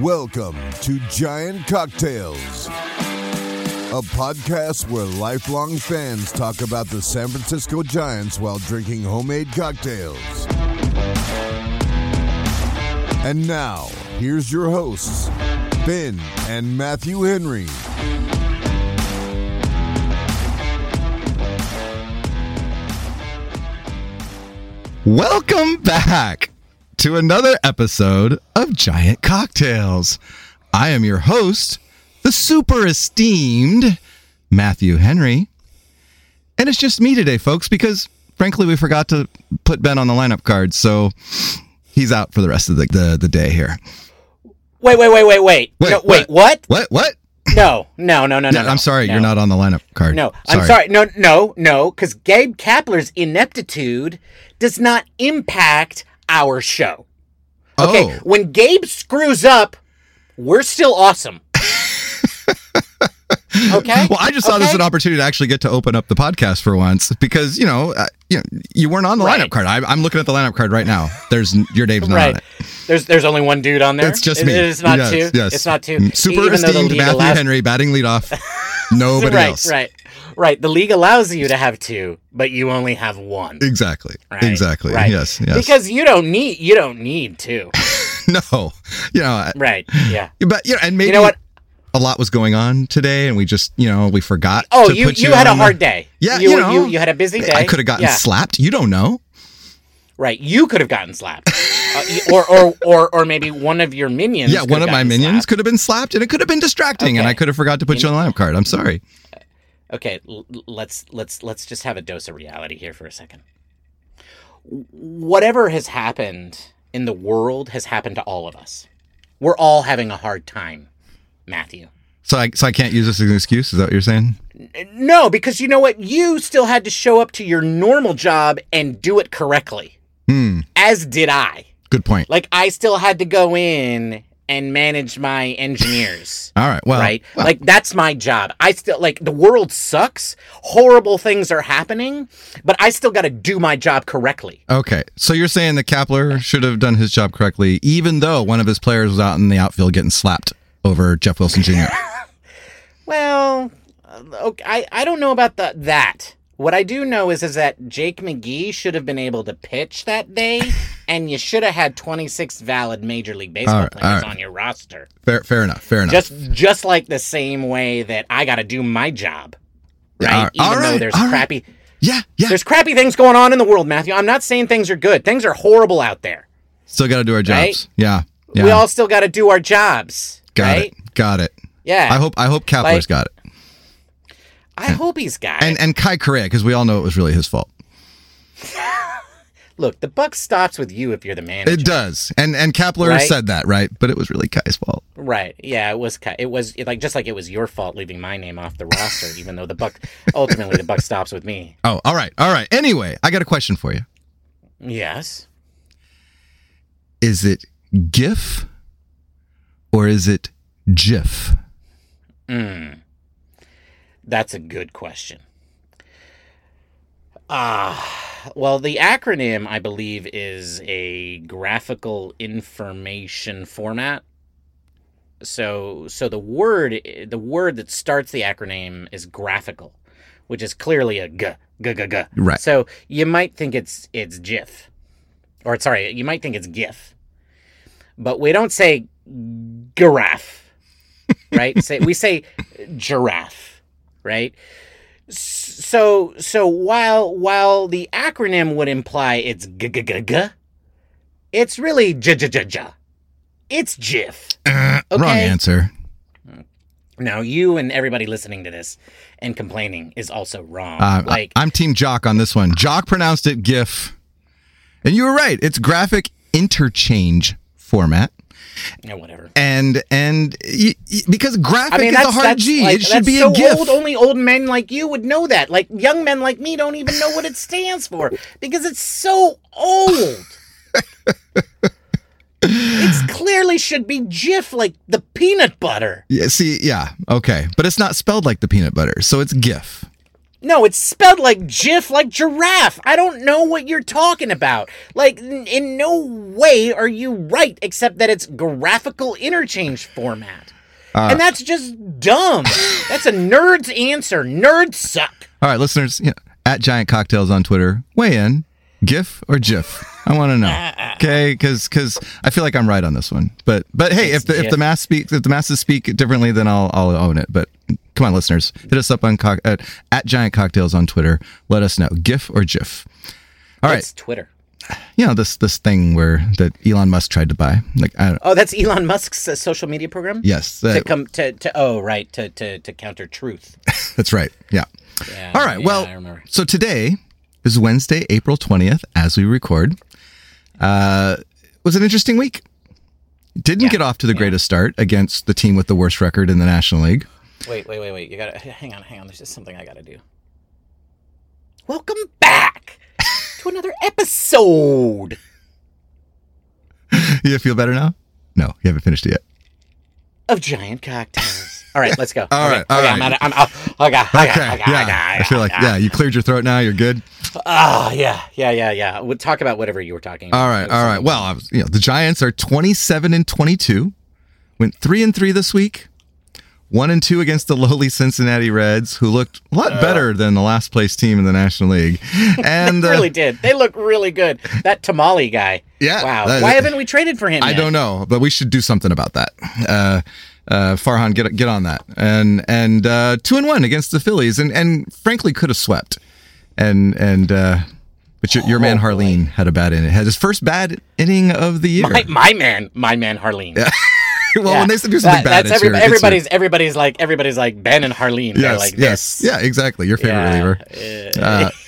Welcome to Giant Cocktails, a podcast where lifelong fans talk about the San Francisco Giants while drinking homemade cocktails. And now, here's your hosts, Ben and Matthew Henry. Welcome back to another episode of Giant Cocktails. I am your host, the super esteemed Matthew Henry. And it's just me today, folks, because frankly, we forgot to put Ben on the lineup card. So he's out for the rest of the, the, the day here. Wait, wait, wait, wait, wait. Wait, no, what? wait, what? What? What? No, no, no, no, no. I'm sorry, no. you're not on the lineup card. No, I'm sorry. No, no, no, because Gabe Kapler's ineptitude does not impact our show. Okay, Oh. when Gabe screws up, we're still awesome. Okay. Well, I just saw this as an opportunity to actually get to open up the podcast for once because you know, uh, you, know you weren't on the Right. lineup card. I, I'm looking at the lineup card right now. There's your name's not Right. on it. There's there's only one dude on there. It's just It- me. It's not Yes, two. Yes. It's not two. Mm, Super Even esteemed Matthew allows- Henry batting leadoff. Nobody right, else. right, right. Right. The league allows you to have two, but you only have one. Exactly. Right, Exactly. right. Yes. Yes. Because you don't need you don't need two. no, you know, Right. Yeah. but you know, and maybe You know what? A lot was going on today, and we just, you know, we forgot. Oh, you put you, had a hard day. Yeah, you you know, you, you had a busy day. I could have gotten yeah, slapped. You don't know. right. You could have gotten slapped, uh, or or or or maybe one of your minions. Yeah, one of my minions slapped. could have been slapped, and it could have been distracting, and I could have forgot to put you on the lineup card. I'm sorry. Okay, l- l- let's let's let's just have a dose of reality here for a second. Whatever has happened in the world has happened to all of us. We're all having a hard time, Matthew. So I, so I can't use this as an excuse. Is that what you're saying? No, because you know what? You still had to show up to your normal job and do it correctly, Hmm. as did I. Good point. Like I still had to go in and manage my engineers. All right. Well, right? well, like that's my job. I still like the world sucks. Horrible things are happening, but I still got to do my job correctly. okay. So you're saying that Kapler should have done his job correctly, even though one of his players was out in the outfield getting slapped over Jeff Wilson Jr. Well, okay, I I don't know about the that. What I do know is is that Jake McGee should have been able to pitch that day, and you should have had 26 valid Major League Baseball All right, players right. on your roster. fair, fair enough. Fair enough. Just just like the same way that I got to do my job, Yeah, right? Even all though there's crappy yeah, yeah. there's crappy things going on in the world, Matthew. I'm not saying things are good. Things are horrible out there. Still got to do our jobs. Right? Yeah. Yeah. We all still got to do our jobs. Got right? it. Got it. Yeah. I hope. I hope Kapler's Like- got it. I hope he's got And it. and and Kai Correa because we all know it was really his fault. Look, the buck stops with you if you're the manager. It does. And and Kapler Right? said that right, but it was really Kai's fault. right. Yeah, it was ki- it was like just like it was your fault leaving my name off the roster even though the buck ultimately the buck stops with me. Oh, all right, all right. Anyway, I got a question for you. Yes. Is it GIF or is it GIF? Mm. That's a good question. Ah, well, the acronym I believe is a graphical information format. So, so the word the word that starts the acronym is graphical, which is clearly a g g g g. Right. So you might think it's it's GIF, or sorry, you might think it's GIF, but we don't say giraffe, right? say we say giraffe, right? So so while while the acronym would imply it's g g g g, it's really j j j j. It's GIF. Uh, Wrong answer. Now you and everybody listening to this and complaining is also wrong. Uh, like I, am Team Joc on this one. Joc pronounced it GIF, and you were right. It's graphic interchange format, yeah, whatever. and and y- y- because graphic I mean, is a hard G, like, it should be so a GIF. old. Only old men like you would know that. Like young men like me don't even know what it stands for because it's so old. it clearly should be GIF, like the peanut butter. Yeah, see, yeah, okay, but it's not spelled like the peanut butter, so it's GIF. No, it's spelled like GIF, like giraffe. I don't know what you're talking about. Like, n- in no way are you right, except that it's graphical interchange format. Uh, and that's just dumb. that's a nerd's answer. Nerds suck. All right, listeners, you know, at Giant Cocktails on Twitter, weigh in. GIF or GIF? I want to know. Okay, because because I feel like I'm right on this one. But but hey, if the if the mass speak if the masses speak differently, then I'll I'll own it. But come on, listeners, hit us up on cock, at, at Giant Cocktails on Twitter. Let us know GIF or GIF. All right, It's Twitter. you know this this thing where that Elon Musk tried to buy. Like I don't. Oh, that's Elon Musk's uh, social media program. Yes, To come to, to oh right to, to to counter truth. that's right. Yeah. Yeah, All right. yeah, well, so today is Wednesday, April 20th, as we record. Uh, it was an interesting week. Didn't Yeah, get off to the greatest start against the team with the worst record in the National League. Wait, wait, wait, wait. You gotta hang on, hang on. There's just something I gotta do. Welcome back to another episode you feel better now? No, you haven't finished it yet. of Giant Cocktails. All right, let's go. All okay, right, all okay, right. I'm, out of, I'm out. Okay, okay, okay, okay, yeah. okay, I feel like, okay. yeah, you cleared your throat now. You're good. Ah, yeah, yeah, yeah, yeah. We'll talk about whatever you were talking. about. All right, all right. Well, I was, you know, the Giants are 27 and 22. Went three and three this week. One and two against the lowly Cincinnati Reds, who looked a lot better than the last place team in the National League. And they uh, really did. They look really good. That tamale guy. Yeah, Wow. that- Why haven't we traded for him? I yet? don't know, but we should do something about that. Uh, uh, Farhan, get get on that. And and uh, two and one against the Phillies, and and frankly could have swept. And and uh, but your, your man Oh, boy. Jarlin had a bad inning. Had his first bad inning of the year. My, my man, my man, Jarlin. Yeah. well, Yeah. when they do something That- bad, that's it's your- every- your- everybody's everybody's like everybody's like Ben and Jarlin. Yes, like yes, this. yeah, exactly. Your favorite Yeah, reliever. Uh, Uh,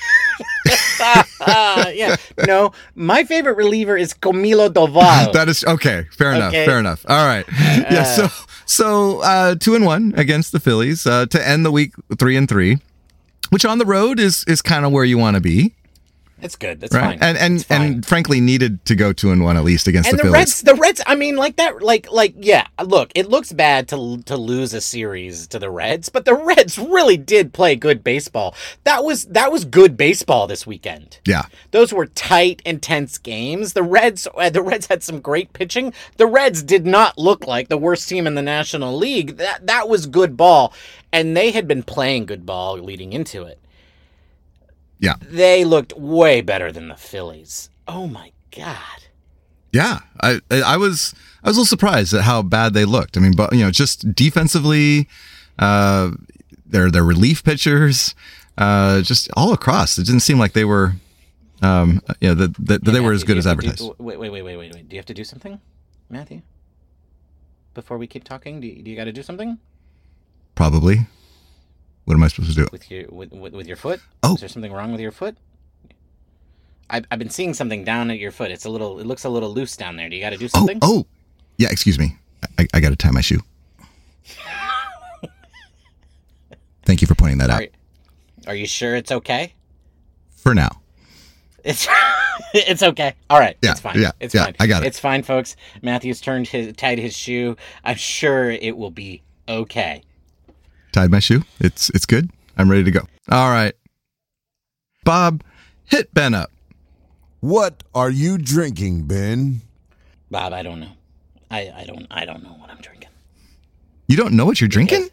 yeah. No, my favorite reliever is Camilo Doval. That is okay. Fair enough. Okay. Fair enough. All right. yeah. So so uh, two and one against the Phillies uh, to end the week three and three, which on the road is is kind of where you want to be, it's good. That's right? fine. And and fine. and frankly needed to go two and one at least against and the, the, Phillies. Reds, the Reds. I mean, like that, like, like, yeah. Look, it looks bad to to lose a series to the Reds, but the Reds really did play good baseball. That was that was good baseball this weekend. yeah. Those were tight, intense games. The Reds, uh, the Reds had some great pitching. The Reds did not look like the worst team in the National League. That that was good ball, and they had been playing good ball leading into it. Yeah. They looked way better than the Phillies. Oh my god. Yeah, I I was I was a little surprised at how bad they looked. I mean, but you know, just defensively, uh, their their relief pitchers, uh, just all across. It didn't seem like they were, um, you know, that that they were as good as you have to advertised. Do, wait, wait, wait, wait, wait, wait. Do you have to do something, Matthew? Before we keep talking, do you, do you got to do something Probably. What am I supposed to do? with your with, with, with your foot? Oh. is there something wrong with your foot? I've, I've been seeing something down at your foot. It's a little. It looks a little loose down there. Do you got to do Oh, something? oh, yeah. Excuse me. I, I got to tie my shoe. Thank you for pointing that out. Are, are you sure it's okay? For now. It's it's okay. All right. Yeah, it's fine. yeah, it's yeah, fine. I got it. It's fine, folks. Matthew's turned his tied his shoe. I'm sure it will be okay. Tied my shoe. It's it's good. I'm ready to go. All right. Bob, hit Ben up. What are you drinking, Ben? Bob, I don't know. I, I don't I don't know what I'm drinking. You don't know what you're drinking?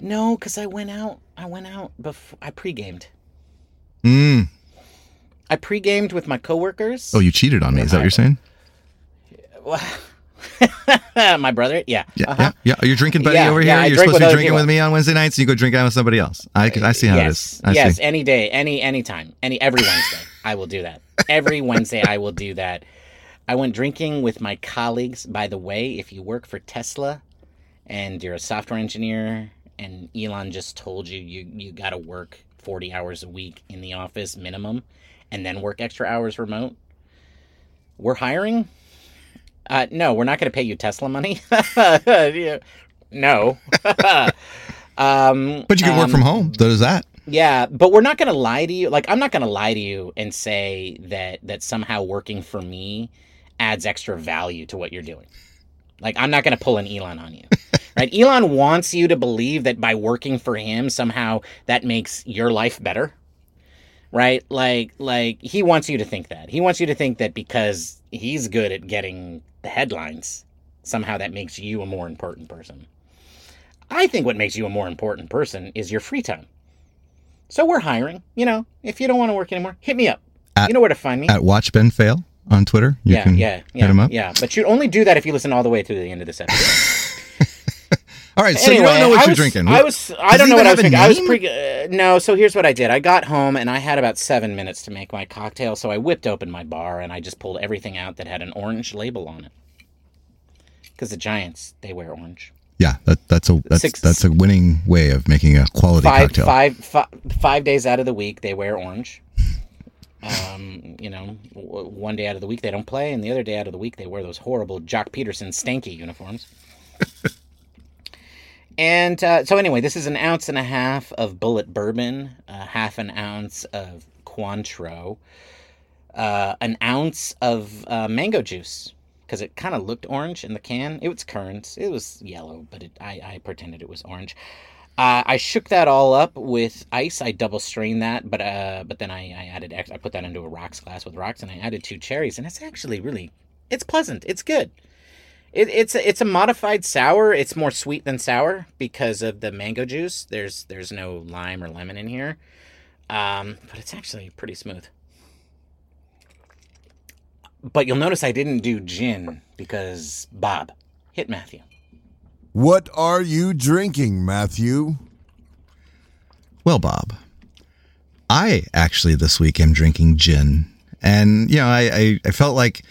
No, because I went out. I went out before I pre-gamed. Mm. I pre-gamed with my coworkers. Oh, you cheated on me. Is that what you're saying? my brother. Yeah. Yeah, Uh-huh. yeah, yeah. You're drinking buddy Yeah, over here. I You're supposed to be drinking people. with me on Wednesday nights, and you go drink out with somebody else. I, I see how yes. it is. I yes. see. Any day. Any any time. Any every Wednesday. I will do that. Every Wednesday I will do that. I went drinking with my colleagues. By the way, if you work for Tesla and you're a software engineer and Elon just told you you, you got to work 40 hours a week in the office minimum and then work extra hours remote, we're hiring? Uh, no, we're not going to pay you Tesla money. No. um, But you can work um, from home. So does that. yeah, but we're not going to lie to you. Like I'm not going to lie to you and say that that somehow working for me adds extra value to what you're doing. Like I'm not going to pull an Elon on you. right? Elon wants you to believe that by working for him somehow that makes your life better. Right? Like like he wants you to think that. He wants you to think that because he's good at getting the headlines, somehow that makes you a more important person. I think what makes you a more important person is your free time. So we're hiring. You know, if you don't want to work anymore, hit me up. At- you know where to find me. At Watch Ben Fail on Twitter. You yeah, can yeah, hit yeah, him up. yeah. But you only do that if you listen all the way to the end of this episode. All right, so anyway, you don't know what you're drinking. I was. I don't know what I was drinking. I was pre. Uh, no. So here's what I did. I got home and I had about seven minutes to make my cocktail. So I whipped open my bar and I just pulled everything out that had an orange label on it. Because the Giants, they wear orange. Yeah, that, that's a that's Six- that's a winning way of making a quality Five, cocktail. five, days out of the week, they wear orange. Um, you know, one day out of the week they don't play, and the other day out of the week they wear those horrible Joc Pederson stanky uniforms. And uh, so, anyway, this is an ounce and a half of Bulleit Bourbon, uh, half an ounce of Cointreau, uh, an ounce of uh, mango juice because it kind of looked orange in the can. It was currant. It was yellow, but it, I, I pretended it was orange. Uh, I shook that all up with ice. I double strained that, but uh, but then I, I added I put that into a rocks glass with rocks, and I added two cherries, and it's actually really it's pleasant. It's good. It, it's a, it's a modified sour. It's more sweet than sour because of the mango juice. There's there's no lime or lemon in here, um, but it's actually pretty smooth. But you'll notice I didn't do gin because Bob hit Matthew. What are you drinking, Matthew? Well, Bob, I actually this week am drinking gin, and you know, I, I I felt like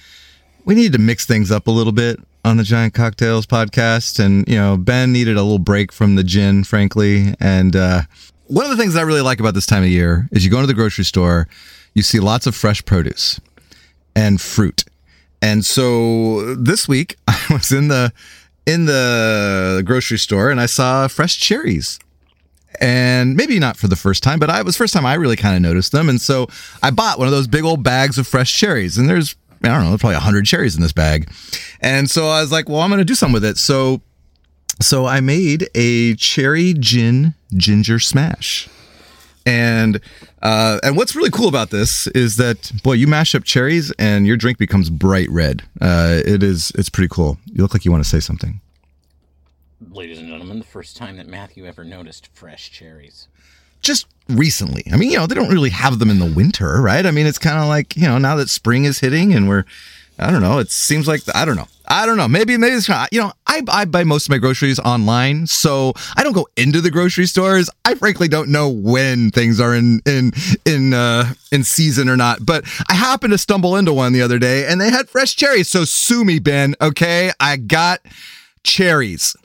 we needed to mix things up a little bit on the Giant Cocktails podcast, and you know, Ben needed a little break from the gin, frankly, and uh, one of the things that I really like about this time of year is you go into the grocery store, you see lots of fresh produce and fruit. And so this week I was in the in the grocery store and I saw fresh cherries. And maybe not for the first time, but I it was first time I really kind of noticed them. And so I bought one of those big old bags of fresh cherries. And there's I don't know, there's probably 100 cherries in this bag. And so I was like, well, I'm going to do something with it. So so I made a cherry gin ginger smash. And uh, and what's really cool about this is that boy, you mash up cherries and your drink becomes bright red. Uh, it is it's pretty cool. You look like you want to say something. Ladies and gentlemen, the first time that Matthew ever noticed fresh cherries. Just recently, I mean, you know, they don't really have them in the winter, right? I mean, it's kind of like you know now that spring is hitting and we're, I don't know. It seems like I don't know. I don't know. Maybe maybe it's not. You know, I I buy most of my groceries online, so I don't go into the grocery stores. I frankly don't know when things are in in in uh, in season or not. But I happened to stumble into one the other day, and they had fresh cherries. So sue me, Ben. Okay, I got cherries.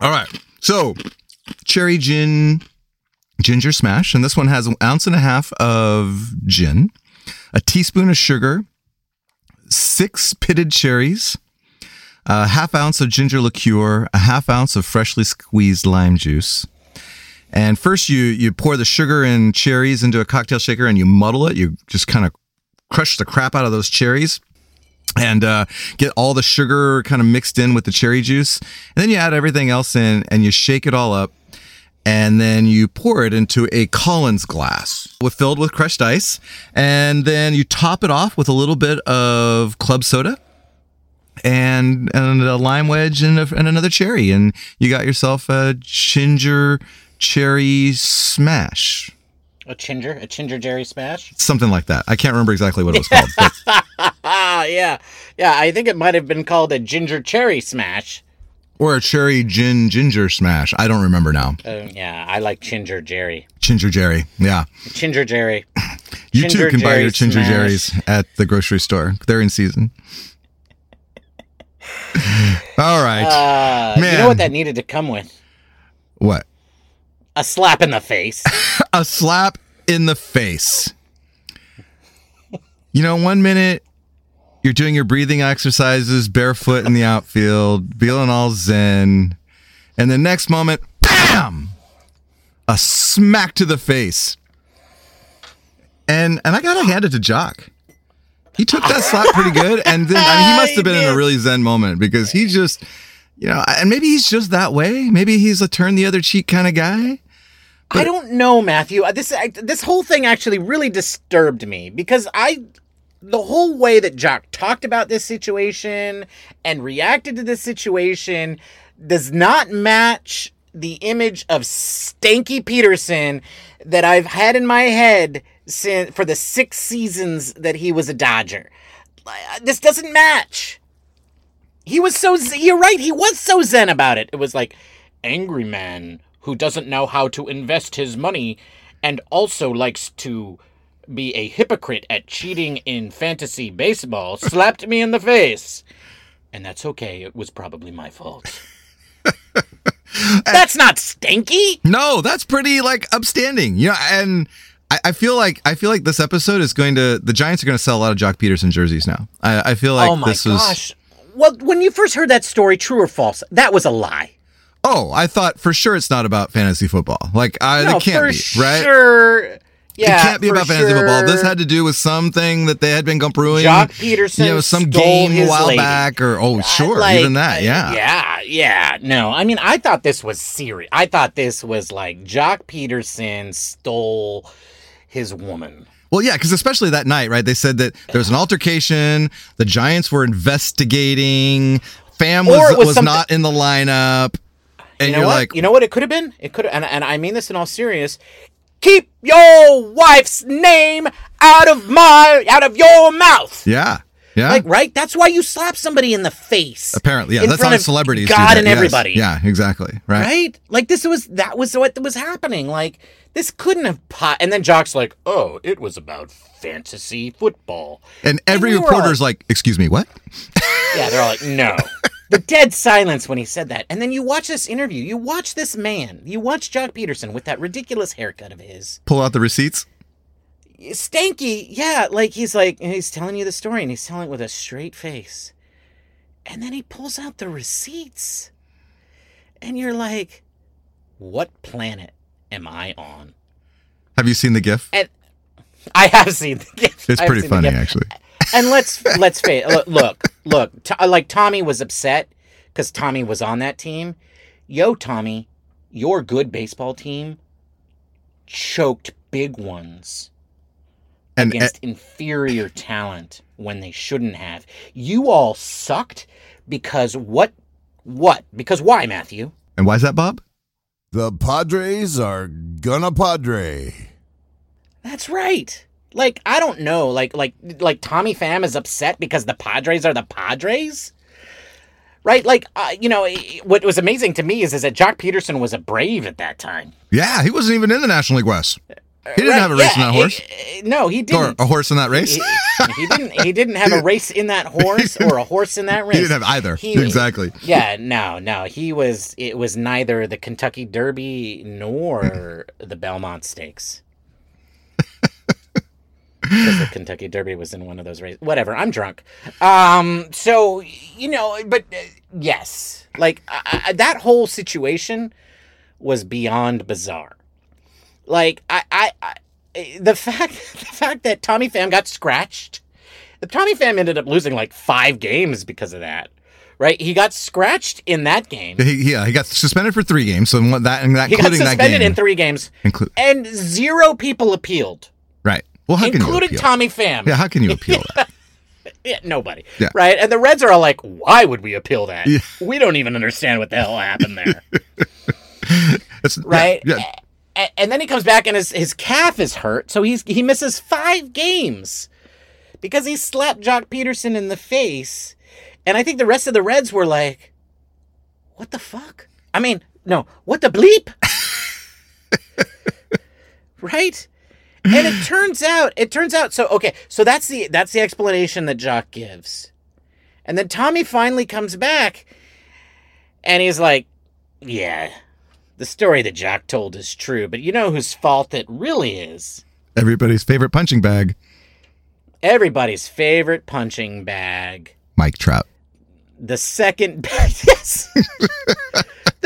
All right. So cherry gin ginger smash, and this one has an ounce and a half of gin, a teaspoon of sugar, six pitted cherries a half ounce of ginger liqueur, a half ounce of freshly squeezed lime juice. And first, you you pour the sugar and cherries into a cocktail shaker, and you muddle it. You just kind of crush the crap out of those cherries, and uh, get all the sugar kind of mixed in with the cherry juice. And then you add everything else in, and you shake it all up. And then you pour it into a Collins glass with filled with crushed ice, and then you top it off with a little bit of club soda and and a lime wedge and, a, and another cherry, and you got yourself a ginger cherry smash, A ginger, a ginger jerry smash. something like that. I can't remember exactly what it was called. But, Ah, yeah, yeah. I think it might have been called a ginger cherry smash. Or a cherry gin ginger smash. I don't remember now. Uh, yeah, I like ginger jerry. Ginger Jerry. Yeah. Ginger jerry. You Ginger too can buy Jerry your ginger smash. jerrys at the grocery store. They're in season. All right. Uh, you know what that needed to come with? what? A slap in the face. a slap in the face. You know, one minute you're doing your breathing exercises barefoot in the outfield, feeling all zen, and the next moment, bam, a smack to the face. And and I gotta hand it to Joc. He took that slap pretty good, and then I mean, he must have been in a really zen moment because he just You know, and maybe he's just that way. Maybe he's a turn the other cheek kind of guy. I don't know, Matthew. This I, this whole thing actually really disturbed me because I the whole way that Joc talked about this situation and reacted to this situation does not match the image of Stanky Pederson that I've had in my head since for the six seasons that he was a Dodger. This doesn't match. He was so you're right. He was so zen about it. It was like angry man who doesn't know how to invest his money and also likes to be a hypocrite at cheating in fantasy baseball slapped me in the face. And that's okay. It was probably my fault. that's not stinky. No, that's pretty like upstanding. You know, and I, I feel like I feel like this episode is going to the Giants are going to sell a lot of Joc Pederson jerseys now. I, I feel like oh my this was. gosh. Well, when you first heard that story, true or false, that was a lie. Oh, I thought for sure it's not about fantasy football. Like, I, no, it can't for be, right? Sure. Yeah, it can't be about fantasy football. This had to do with something that they had been going brewing. Joc Pederson you know, some game a while lady. back, or oh, sure, Like, even that, uh, yeah. yeah, yeah. No, I mean, I thought this was serious. I thought this was like Joc Pederson stole his woman. Well, yeah, because especially that night, right? They said that there was an altercation. The Giants were investigating. Fam was, was was not in the lineup, and You know what? like, you know what it could have been? It could, and and I mean this in all serious. Keep your wife's name out of my out of your mouth. yeah, yeah. Like right? That's why you slap somebody in the face. Apparently, yeah. That's how celebrities do God and yes. everybody. Yeah, exactly. Right. right? Like this was that was what was happening. Like this couldn't have pot. And then Joc's like, "Oh, it was about fantasy football." And every we were reporter's like, "Excuse me, what?" Yeah, they're all like, "No." The dead silence when he said that. And then you watch this interview. You watch this man. You watch Joc Pederson with that ridiculous haircut of his. Pull out the receipts. Stanky, yeah, like he's like he's telling you the story and he's telling it with a straight face. And then he pulls out the receipts. And you're like, "What planet am I on?" Have you seen the GIF? And I have seen the gif. It's pretty funny, actually. And let's let's face look look look to, like Tommy was upset because Tommy was on that team. Yo, Tommy, your good baseball team choked big ones And against inferior talent when they shouldn't have. You all sucked because what? What? Because why, Matthew? and why is that, Bob? The Padres are gonna Padre. That's right. Like I don't know. Like like like Tommy Pham is upset because the Padres are the Padres. Right? Like uh, you know, what was amazing to me is is that Joc Pederson was a Brave at that time. Yeah, he wasn't even in the National League West. He didn't Right, have a race in that horse, eh, eh, no, he didn't. a horse in that race. He, he didn't. He didn't have a race in that horse or a horse in that race. He didn't have either. He- exactly. Yeah, no, no. He was. It was neither the Kentucky Derby nor the Belmont Stakes. Because the Kentucky Derby was in one of those races. Whatever. I'm drunk. Um. So you know, but uh, yes, like I, I, that whole situation was beyond bizarre. Like I, I, I, the fact, the fact that Tommy Pham got scratched. The Tommy Pham ended up losing like five games because of that. Right? He got scratched in that game. He, yeah, he got suspended for three games. So that, and that He got suspended game, in three games, Inclu- and zero people appealed? Well, how can you including? Tommy Pham. Yeah, how can you appeal that? Yeah, nobody. Yeah. Right? And the Reds are all like, why would we appeal that? Yeah. We don't even understand what the hell happened there. Right? Yeah, A- And then he comes back and his, his calf is hurt, so he's he misses five games because he slapped Joc Pederson in the face. And I think the rest of the Reds were like, "What the fuck?" I mean, no, what the bleep? right? And it turns out, it turns out. So okay, so that's the that's the explanation that Joc gives, and then Tommy finally comes back, and he's like, "Yeah." The story that Joc told is true, but you know whose fault it really is? everybody's favorite punching bag, Everybody's favorite punching bag. Mike Trout. The second best. Yes.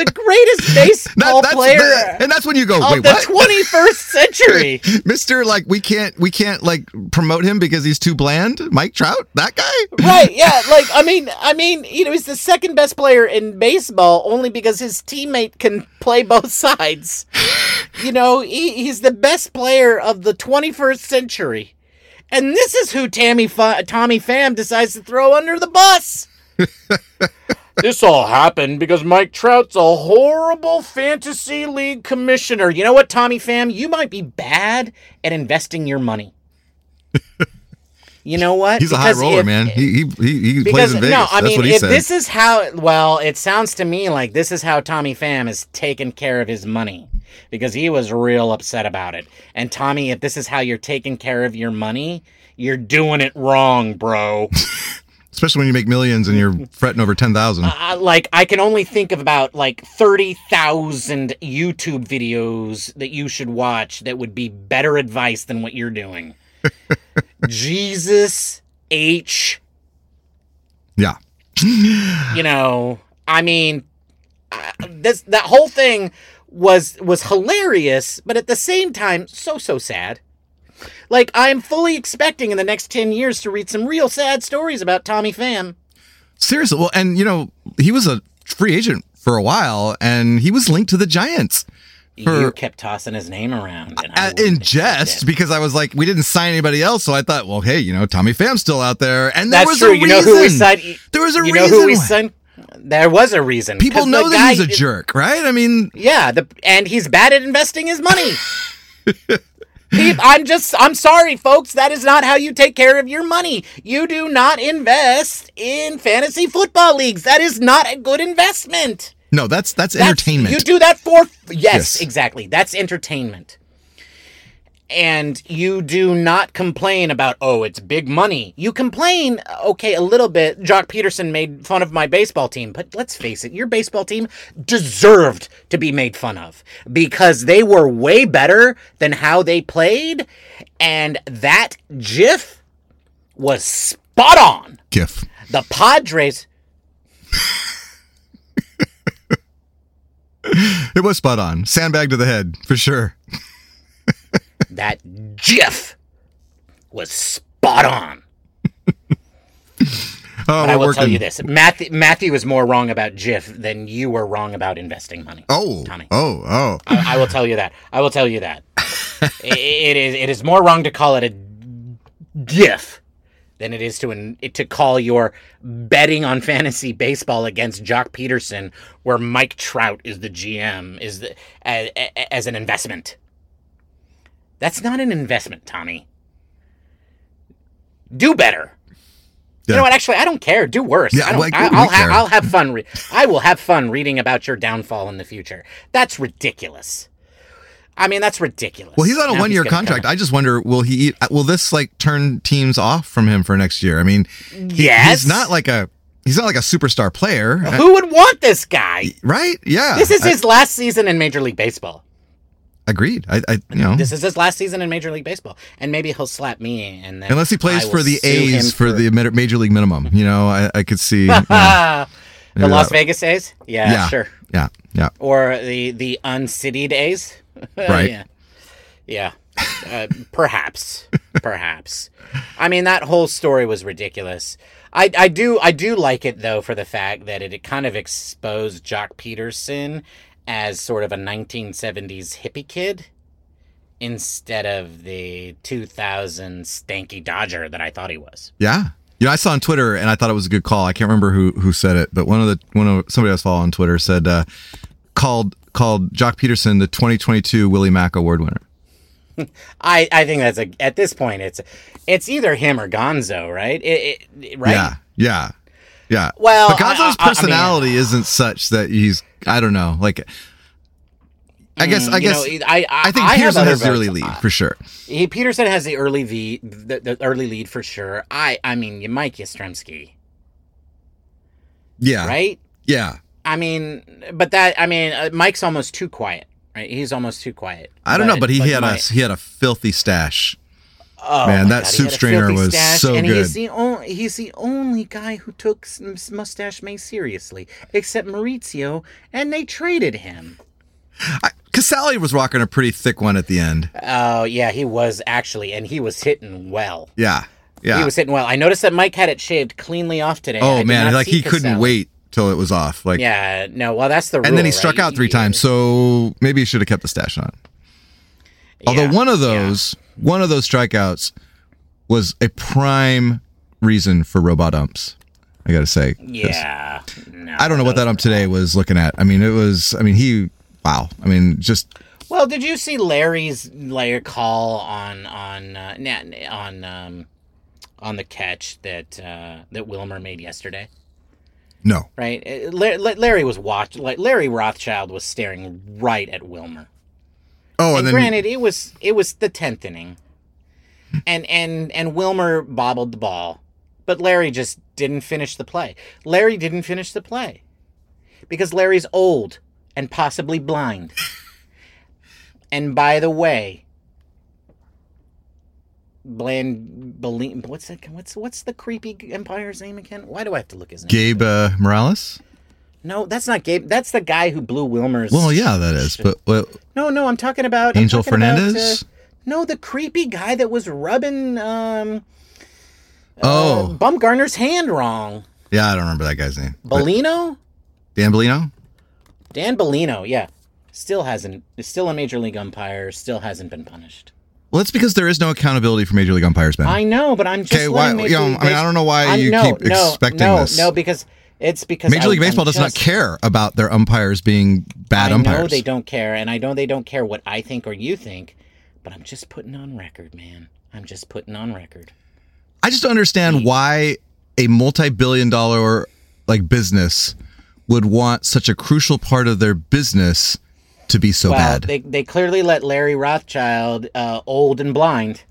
the greatest baseball that's player the- and that's when you go, of wait, the 21st century. Mister, like we can't we can't like promote him because he's too bland. Mike Trout, that guy. right? Yeah. Like I mean, I mean, you know, he's the second best player in baseball only because his teammate can play both sides. You know, he, he's the best player of the 21st century, and this is who Tammy Fa- Tommy Pham decides to throw under the bus. This all happened because Mike Trout's a horrible fantasy league commissioner. You know what, Tommy Pham? You might be bad at investing your money. You know what? He's a high roller, if- man. He he he, because plays in Vegas. no, I that's mean, if said. this is how, well, it sounds to me like this is how Tommy Pham has taken care of his money because he was real upset about it. And Tommy, if this is how you're taking care of your money, you're doing it wrong, bro. Especially when you make millions and you're fretting over ten thousand. uh, like I can only think of about like thirty thousand YouTube videos that you should watch that would be better advice than what you're doing. Jesus H yeah. you know i mean uh, this that whole thing was was hilarious but at the same time so so sad like i'm fully expecting in the next 10 years to read some real sad stories about tommy pham Seriously. Well, and you know, he was a free agent for a while, and he was linked to the Giants. For- you kept tossing his name around and I Uh, in jest because I was like, we didn't sign anybody else, so I thought, well, hey, you know, Tommy Pham's still out there, and there that's was true a you reason. know who we signed There was a you reason. know who we signed there was a reason People know that guy he's a jerk, right? I mean, Yeah, the and he's bad at investing his money. I'm just I'm sorry, folks. That is not how you take care of your money. You do not invest in fantasy football leagues. That is not a good investment. no, that's that's, That's- entertainment. You do that for yes, Yes. exactly. That's entertainment. And you do not complain about oh, it's big money. You complain okay a little bit. Joc Pederson made fun of my baseball team, but let's face it, your baseball team deserved to be made fun of because they were way better than how they played, and that GIF was spot on. GIF. The Padres It was spot on. Sandbag to the head for sure. That GIF was spot on. Oh, But I will tell you this: Matthew, Matthew was more wrong about GIF than you were wrong about investing money. Oh, Tommy. oh, oh. I, I will tell you that. I will tell you that. I- it is it is more wrong to call it a GIF than it is to an, to call your betting on fantasy baseball against Joc Pederson, where Mike Trout is the GM, is the, as, as an investment. That's not an investment, Tommy. Do better. You know what? Actually, I don't care. Do worse. Yeah, I don't, like, I, I'll, ha- I'll have fun. Re- I will have fun reading about your downfall in the future. That's ridiculous. I mean, that's ridiculous. Well, he's on a Now one-year contract. I just wonder, will he? Eat, will this like turn teams off from him for next year? I mean, he- Yes. he's not like a he's not like a superstar player, Who would want this guy? right? Yeah, This is I- his last season in Major League Baseball. Agreed. I, I you know, This is his last season in Major League Baseball, and maybe he'll slap me. And then unless he plays for the A's for, the major league minimum, you know, I, I could see. you know, the Las that- Vegas A's. Yeah, yeah, sure. yeah, yeah. Or the the uncitied A's. Right. yeah. Yeah. Uh, perhaps. perhaps. I mean, that whole story was ridiculous. I, I do I do like it though for the fact that it, it kind of exposed Joc Pederson as sort of a 1970s hippie kid instead of the 2000 stanky Dodger that I thought he was. Yeah. You know, I saw on Twitter and I thought it was a good call. I can't remember who who said it, but one of the one of somebody I was following on Twitter said uh, called called Joc Pederson the 2022 Willie Mac Award winner. I, I think that's a at this point it's it's either him or Gonzo, right? It, it, right? Yeah, yeah, yeah. Well, but Gonzo's I- I- I mean- personality isn't such that he's. I don't know. Like, I guess. I Mm, guess. know, I, I, I think I Pederson has the early lead for sure. He Pederson has the early lead, the, the early lead for sure. I I mean, Mike Yastrzemski, Yeah. right? Yeah. I mean, but that I mean, uh, Mike's almost too quiet, right? He's almost too quiet. I don't know, but he had my- a he had a filthy stash. Oh, Man, that God, soup strainer was stash, so and good. He's the, only, he's the only guy who took Mustache May seriously, except Mauricio, and they traded him. Casali was rocking a pretty thick one at the end. Oh, yeah, he was actually, and he was hitting well. Yeah. Yeah. He was hitting well. I noticed that Mike had it shaved cleanly off today. Oh man, like he couldn't wait till it was off. Like Yeah, no, well, that's the rule. and then he right? struck out three times. So maybe he should have kept the stash on. Although Yeah, one of yeah. One of those strikeouts was a prime reason for robot umps. I got to say. Yeah. No, I don't know what that ump today was looking at. I mean, it was. I mean, he. Wow. I mean, just Well, did you see Larry's layer call on on uh, on um, on the catch that uh, that Wilmer made yesterday? no. Right, Uh, La- La- Larry was watch like Larry Rothschild was staring right at Wilmer. Oh, And, and granted, it was it was the tenth inning, and and and Wilmer bobbled the ball, but Larry just didn't finish the play. Larry didn't finish the play because Larry's old and possibly blind. and by the way, Bland, Belen- what's that? What's what's the creepy Empire's name again? Why do I have to look his name? Gabe uh, Morales. No, that's not Gabe. That's the guy who blew Wilmer's. Well, yeah, that is. But well, No, no, I'm talking about Angel talking about, Fernandez? uh, no, the creepy guy that was rubbing um oh, Bumgarner's hand wrong. yeah, I don't remember that guy's name. Bellino? Dan Bellino. Dan Bellino, yeah. Still hasn't is still a major league umpire, still hasn't been punished. Well, that's because there is no accountability for major league umpires, Ben. I know, but I'm just Okay, why- you know, I mean, I don't know why I'm- you no, keep no, expecting no, this. No, because it's because Major I- League Baseball I'm does not care about their umpires being bad I umpires. know they don't care, and I know they don't care what I think or you think, but I'm just putting on record, man. I'm just putting on record. I just don't understand why a multi-billion dollar like business would want such a crucial part of their business to be so well, bad. they they clearly let Larry Rothschild, uh, old and blind,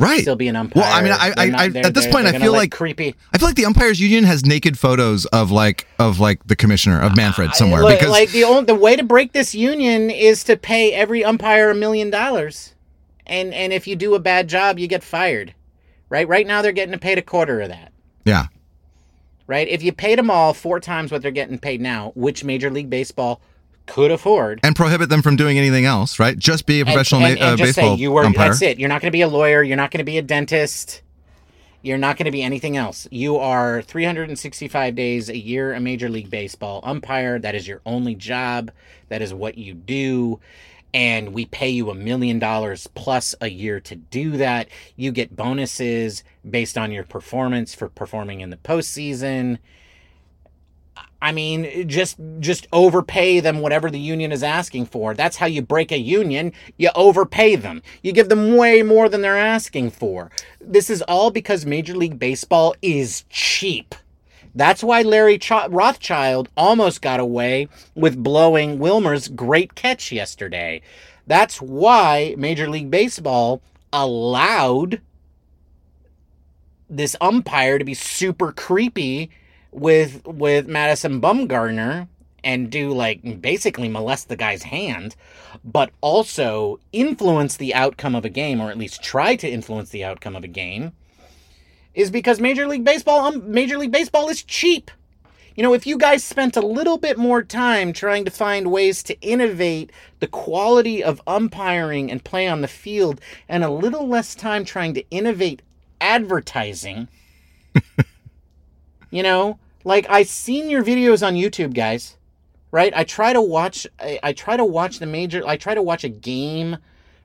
right. still be an umpire. Well, I mean, I, I, not- I at this point, I feel let like creepy. I feel like the umpires union has naked photos of like of like the commissioner of Manfred somewhere Look, because like the only, the way to break this union is to pay every umpire a million dollars, and and if you do a bad job, you get fired. Right, right now they're getting paid a quarter of that. yeah, Right, if you paid them all four times what they're getting paid now, which Major League Baseball could afford, and prohibit them from doing anything else, right? Just be a professional and, and, ma- uh, baseball say you were umpire. that's it. You're not going to be a lawyer. You're not going to be a dentist. You're not going to be anything else. You are 365 days a year a Major League Baseball umpire. That is your only job. That is what you do. And we pay you a million dollars plus a year to do that. You get bonuses based on your performance for performing in the postseason. I mean, just just overpay them whatever the union is asking for. That's how you break a union. You overpay them. You give them way more than they're asking for. This is all because Major League Baseball is cheap. That's why Larry Ch- Rothschild almost got away with blowing Wilmer's great catch yesterday. That's why Major League Baseball allowed this umpire to be super creepy with with Madison Bumgarner and do like basically molest the guy's hand, but also influence the outcome of a game, or at least try to influence the outcome of a game, is because Major League Baseball um, Major League Baseball is cheap. You know, if you guys spent a little bit more time trying to find ways to innovate the quality of umpiring and play on the field, and a little less time trying to innovate advertising, you know, like I seen your videos on YouTube, guys. Right? I try to watch. I, I try to watch the major. I try to watch a game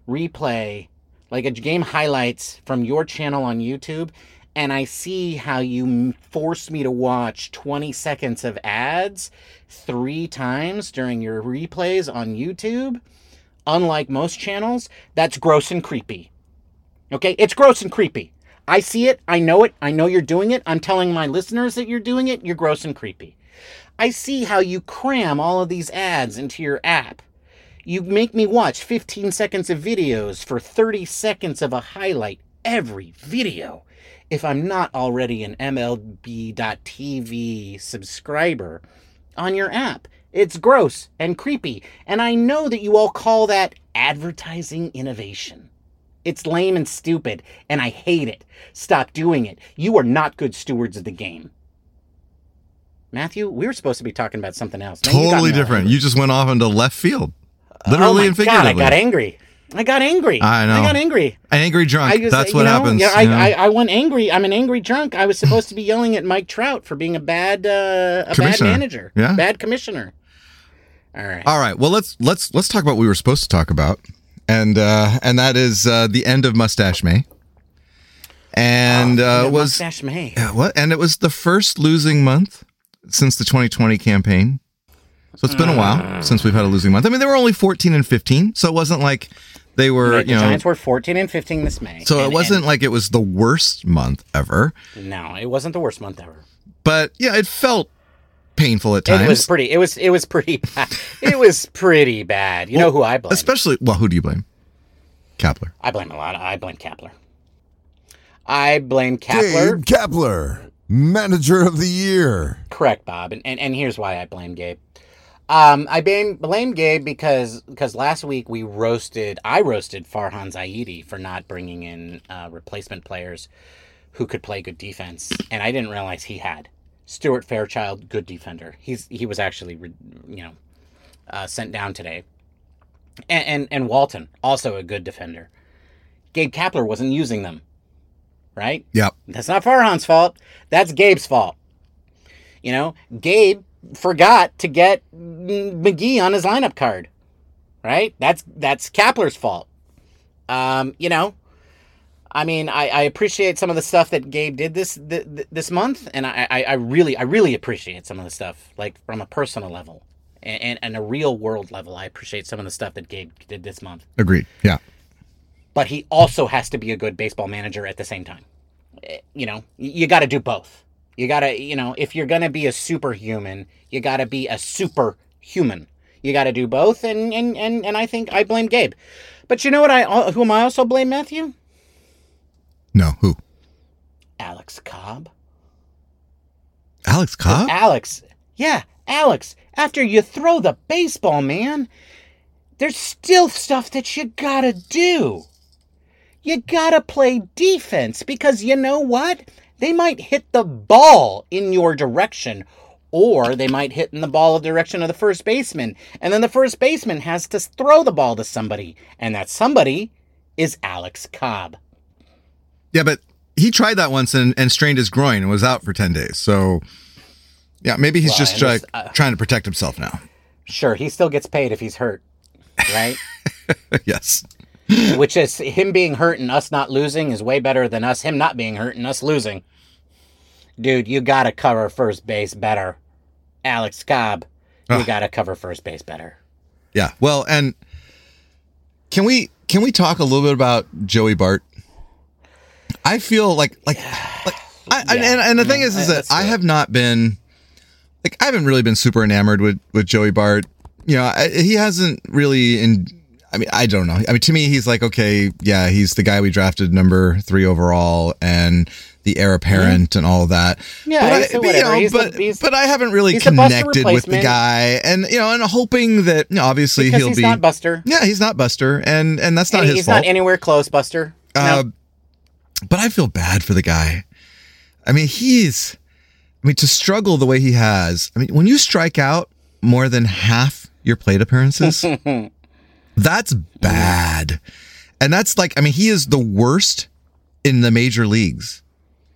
replay, like a game highlights from your channel on YouTube, and I see how you force me to watch 20 seconds of ads three times during your replays on YouTube. Unlike most channels, that's gross and creepy. Okay? It's gross and creepy. I see it. I know it. I know you're doing it. I'm telling my listeners that you're doing it. You're gross and creepy. I see how you cram all of these ads into your app. You make me watch 15 seconds of videos for 30 seconds of a highlight every video. If I'm not already an MLB.TV subscriber on your app, it's gross and creepy. And I know that you all call that advertising innovation. It's lame and stupid, and I hate it. Stop doing it. You are not good stewards of the game. Matthew, we were supposed to be talking about something else. Now Totally all different. angry. You just went off into left field, oh literally my and God. I got angry. I got angry. I know. I got angry. An angry drunk. Was, That's what know, happens. Yeah, I, you know? I, I went angry. I'm an angry drunk. I was supposed to be yelling at Mike Trout for being a bad, uh, a bad manager. Yeah. bad commissioner. All right. All right. Well, let's let's let's talk about what we were supposed to talk about, and uh, and that is uh, the end of Mustache May, and uh, was Mustache May. What? And it was the first losing month since the 2020 campaign. So it's been a while since we've had a losing month. I mean, they were only 14 and 15, so it wasn't like they were, Right, the you know. Giants were 14 and 15 this May. so it wasn't like it was the worst month ever, no, it wasn't the worst month ever. but yeah, it felt painful at times. It was pretty. It was. It was pretty. Bad. it was pretty bad. You know who I blame? Especially, well, who do you blame? Kapler. I blame a lot. I blame Kapler. I blame Kapler. Gabe Kapler, manager of the year. Correct, Bob. And, and and here's why I blame Gabe. Um, I blame blame Gabe because because last week we roasted I roasted Farhan Zaidi for not bringing in uh, replacement players who could play good defense, and I didn't realize he had Stuart Fairchild, good defender. He's he was actually you know uh, sent down today, and, and and Walton also a good defender. Gabe Kapler wasn't using them, right? Yep. That's not Farhan's fault. That's Gabe's fault. You know, Gabe forgot to get McGee on his lineup card. Right? That's that's Kapler's fault. Um, you know, I mean, I, I appreciate some of the stuff that Gabe did this th- th- this month, and I, I, I really I really appreciate some of the stuff, like from a personal level and, and, and a real world level. I appreciate some of the stuff that Gabe did this month Agreed. Yeah. but he also has to be a good baseball manager at the same time. Eh, You know, you got to do both. You got to, you know, if you're going to be a superhuman, you got to be a superhuman. You got to do both and and and and I think I blame Gabe. But you know what I uh, whom I also blame Matthew? No. Who? Alex Cobb. Alex Cobb? Alex. Yeah, Alex. After you throw the baseball, man, there's still stuff that you got to do. You got to play defense because you know what? They might hit the ball in your direction or they might hit in the ball of direction of the first baseman and then the first baseman has to throw the ball to somebody and that somebody is Alex Cobb. Yeah, but he tried that once and, and strained his groin and was out for 10 days. So, yeah, maybe he's Well, just try, this, uh, trying to protect himself now. Sure, he still gets paid if he's hurt, right? yes. Which is him being hurt and us not losing is way better than us him not being hurt and us losing. Dude, you gotta cover first base better. Alex Cobb, you Ugh. gotta cover first base better. Yeah. Well, and can we can we talk a little bit about Joey Bart? I feel like like like I, I- Yeah. and, and the thing is is that I have not been like I haven't really been super enamored with with Joey Bart. You know, I, he hasn't really in I mean, I don't know. I mean, to me, he's like, okay, yeah, he's the guy we drafted number three overall and the heir apparent and all of that. Yeah, but, I, but, you know, He's the- but, he's- but I haven't really he's the Buster connected with the guy, and you know, and hoping that you know, obviously Because he'll he's be. not Buster. yeah, he's not Buster, and and that's not And his he's fault. not anywhere close, Buster. Uh, no. But I feel bad for the guy. I mean, he's. I mean, to struggle the way he has. I mean, when you strike out more than half your plate appearances, that's bad. And that's like, I mean, he is the worst in the major leagues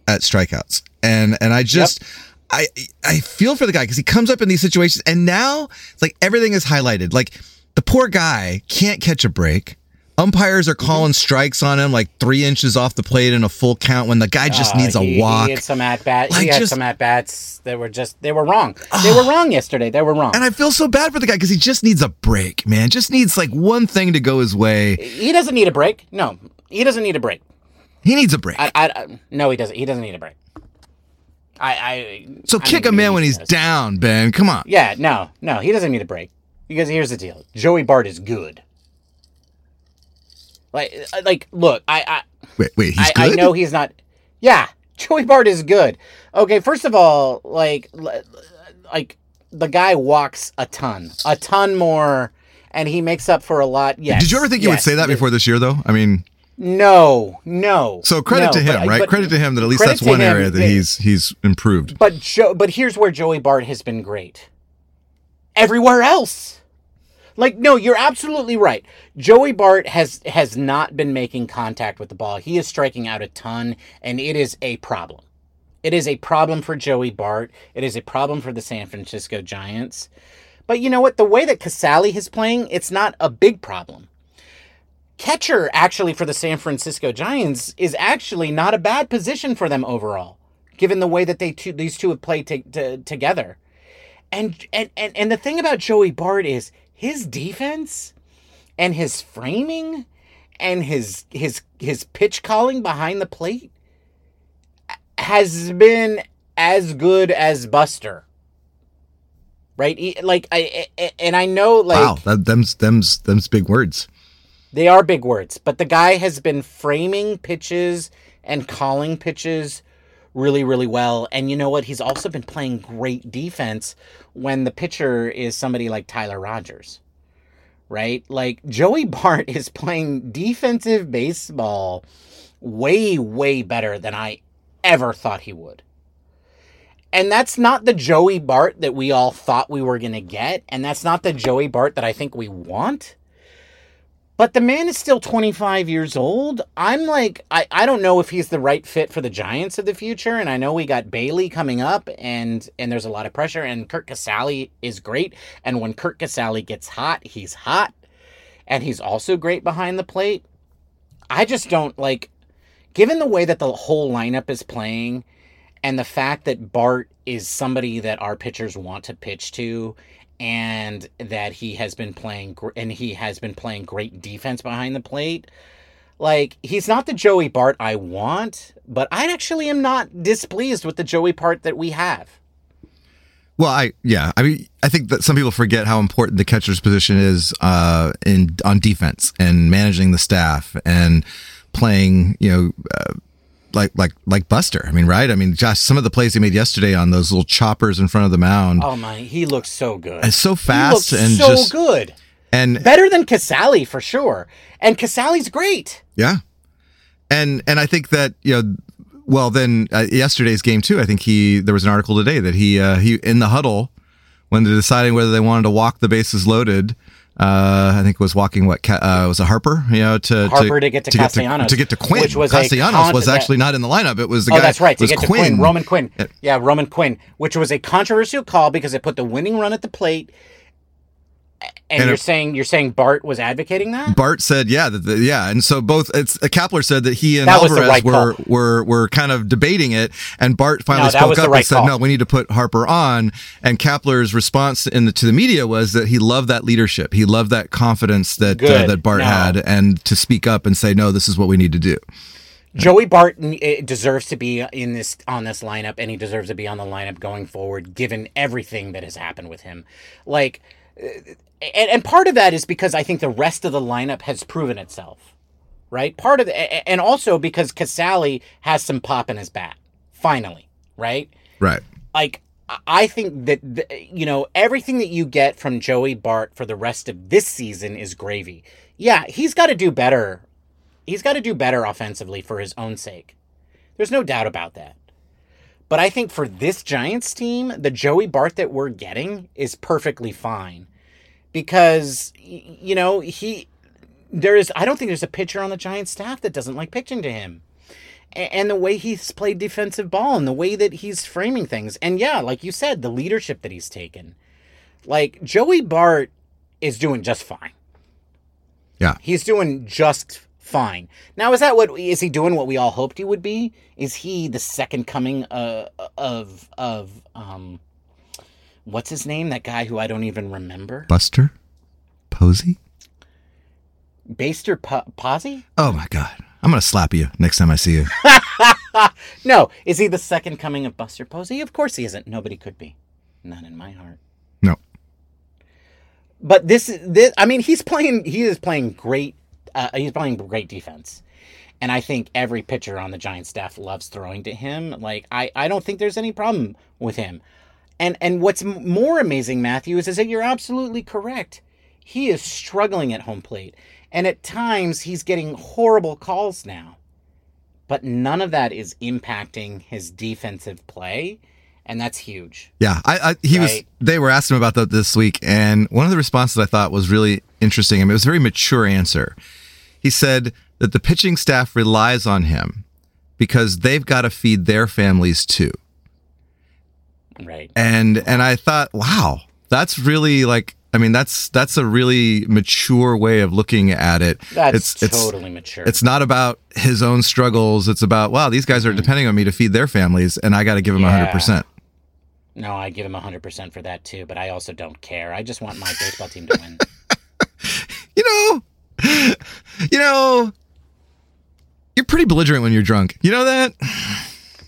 at strikeouts. And and I just I I feel for the guy because he comes up in these situations and now it's like everything is highlighted. Like the poor guy can't catch a break. Umpires are calling strikes on him like three inches off the plate in a full count when the guy just Uh, needs a he, walk. He had some at bats. Like, he had just- some at bats that were just they were wrong. They were wrong yesterday. They were wrong. and I feel so bad for the guy because he just needs a break, man. Just needs like one thing to go his way. he doesn't need a break. No, he doesn't need a break. He needs a break. I, I, no, he doesn't. He doesn't need a break. I, I so I kick mean, him in maybe when he's does. down, Ben. Come on. Yeah, no, no, he doesn't need a break because here's the deal: Joey Bart is good. Like, uh, like, look, I, I, Wait, wait, he's I, good. I know he's not. Yeah, Joey Bart is good. Okay, first of all, like, like the guy walks a ton, a ton more, and he makes up for a lot. Yes. Did you ever think you would say that before this year, though? I mean, No, no. So credit no, to him, but- right? but credit to him that at least that's one him, area that he's he's improved. But Joe, but here's where Joey Bart has been great. Everywhere else, like no, you're absolutely right. Joey Bart has has not been making contact with the ball. He is striking out a ton, and it is a problem. It is a problem for Joey Bart. It is a problem for the San Francisco Giants. But you know what? The way that Casali is playing, it's not a big problem. Catcher, actually, for the San Francisco Giants, is actually not a bad position for them overall, given the way that they two, these two have played to, to, together. And, and and and the thing about Joey Bart is his defense and his framing and his his his pitch calling behind the plate has been as good as Buster. Right? Like I and I know like wow, that, them's them's them's big words. they are big words, but the guy has been framing pitches and calling pitches really, really well. And you know what? He's also been playing great defense when the pitcher is somebody like Tyler Rogers, right? Like Joey Bart is playing defensive baseball way, way better than I ever thought he would. And that's not the Joey Bart that we all thought we were going to get. And that's not the Joey Bart that I think we want. But the man is still 25 years old. I'm like, I, I don't know if he's the right fit for the Giants of the future. And I know we got Bailey coming up and and there's a lot of pressure. And Curt Casali is great. And when Curt Casali gets hot, he's hot. And he's also great behind the plate. I just don't like given the way that the whole lineup is playing and the fact that Bart is somebody that our pitchers want to pitch to and that he has been playing and he has been playing great defense behind the plate. Like he's not the Joey Bart I want but I actually am not displeased with the Joey Bart that we have. Well, I yeah, I mean, I think that some people forget how important the catcher's position is uh, in on defense and managing the staff and playing, you know, uh, like like like Buster. I mean, right? I mean, Josh, some of the plays he made yesterday on those little choppers in front of the mound, oh my he looks so good it's so fast and so just good and better than Casali for sure and Casali's great Yeah, and and I think that you know, well, then uh, yesterday's game too. I think he there was an article today that he uh, he in the huddle when they're deciding whether they wanted to walk the bases loaded. Uh, I think it was walking what uh, was a Harper, you know, to Harper to get to to, Castellanos, to, get to Quinn. which was Castellanos was that- actually not in the lineup. It was the Oh, guy. that's right. To get to Quinn, Roman Quinn. Yeah. Yeah, Roman Quinn, which was a controversial call because it put the winning run at the plate. And, And you're it- saying you're saying Bart was advocating that? Bart said, yeah, that the, yeah, and so both it's uh, Kapler said that he and That Alvarez right were, call. were were kind of debating it, and Bart finally No, spoke up the and said, call. no, we need to put Harper on. And Kapler's response in the, to the media was that he loved that leadership, he loved that confidence that uh, that Bart No. had, and to speak up and say, no, this is what we need to do. Joey Barton eh, deserves to be in this on this lineup, and he deserves to be on the lineup going forward, given everything that has happened with him. Like, eh, and, and part of that is because I think the rest of the lineup has proven itself, right? Part of the, and also because Casali has some pop in his bat, finally, right? Right. like I- I think that the, you know everything that you get from Joey Bart for the rest of this season is gravy. Yeah, he's got to do better. He's got to do better offensively for his own sake. There's no doubt about that. But I think for this Giants team, the Joey Bart that we're getting is perfectly fine because you know, he there is I don't think there's a pitcher on the Giants staff that doesn't like pitching to him and the way he's played defensive ball and the way that he's framing things. And yeah, like you said, the leadership that he's taken. Like Joey Bart is doing just fine. Yeah. He's doing just fine. Now is that what is he doing what we all hoped he would be? Is he the second coming uh, of of um what's his name? That guy who I don't even remember. Buster Posey. Baster P- Posey? Oh my God, I'm gonna slap you next time I see you. No, is he the second coming of Buster Posey? Of course he isn't. Nobody could be. Not in my heart. No. But this, this, I mean, he's playing. He is playing great. Uh, he's playing great defense, and I think every pitcher on the Giants staff loves throwing to him. Like I, I don't think there's any problem with him. And and what's more amazing, Matthew, is, is that you're absolutely correct. He is struggling at home plate, And at times he's getting horrible calls now. But none of that is impacting his defensive play, and that's huge. Yeah, I, I he was. They were asking him about that this week, and one of the responses I thought was really interesting. I mean, it was a very mature answer. He said that the pitching staff relies on him because they've got to feed their families too. Right. And and I thought, wow, that's really like. I mean, that's that's a really mature way of looking at it. That's it's, it's, totally mature. it's not about his own struggles. It's about wow, these guys are mm. depending on me to feed their families, and I got to give them a hundred Yeah. percent. no, I give him 100% for that too, but I also don't care. I just want my baseball team to win. You know, you know, you're pretty belligerent when you're drunk. You know that?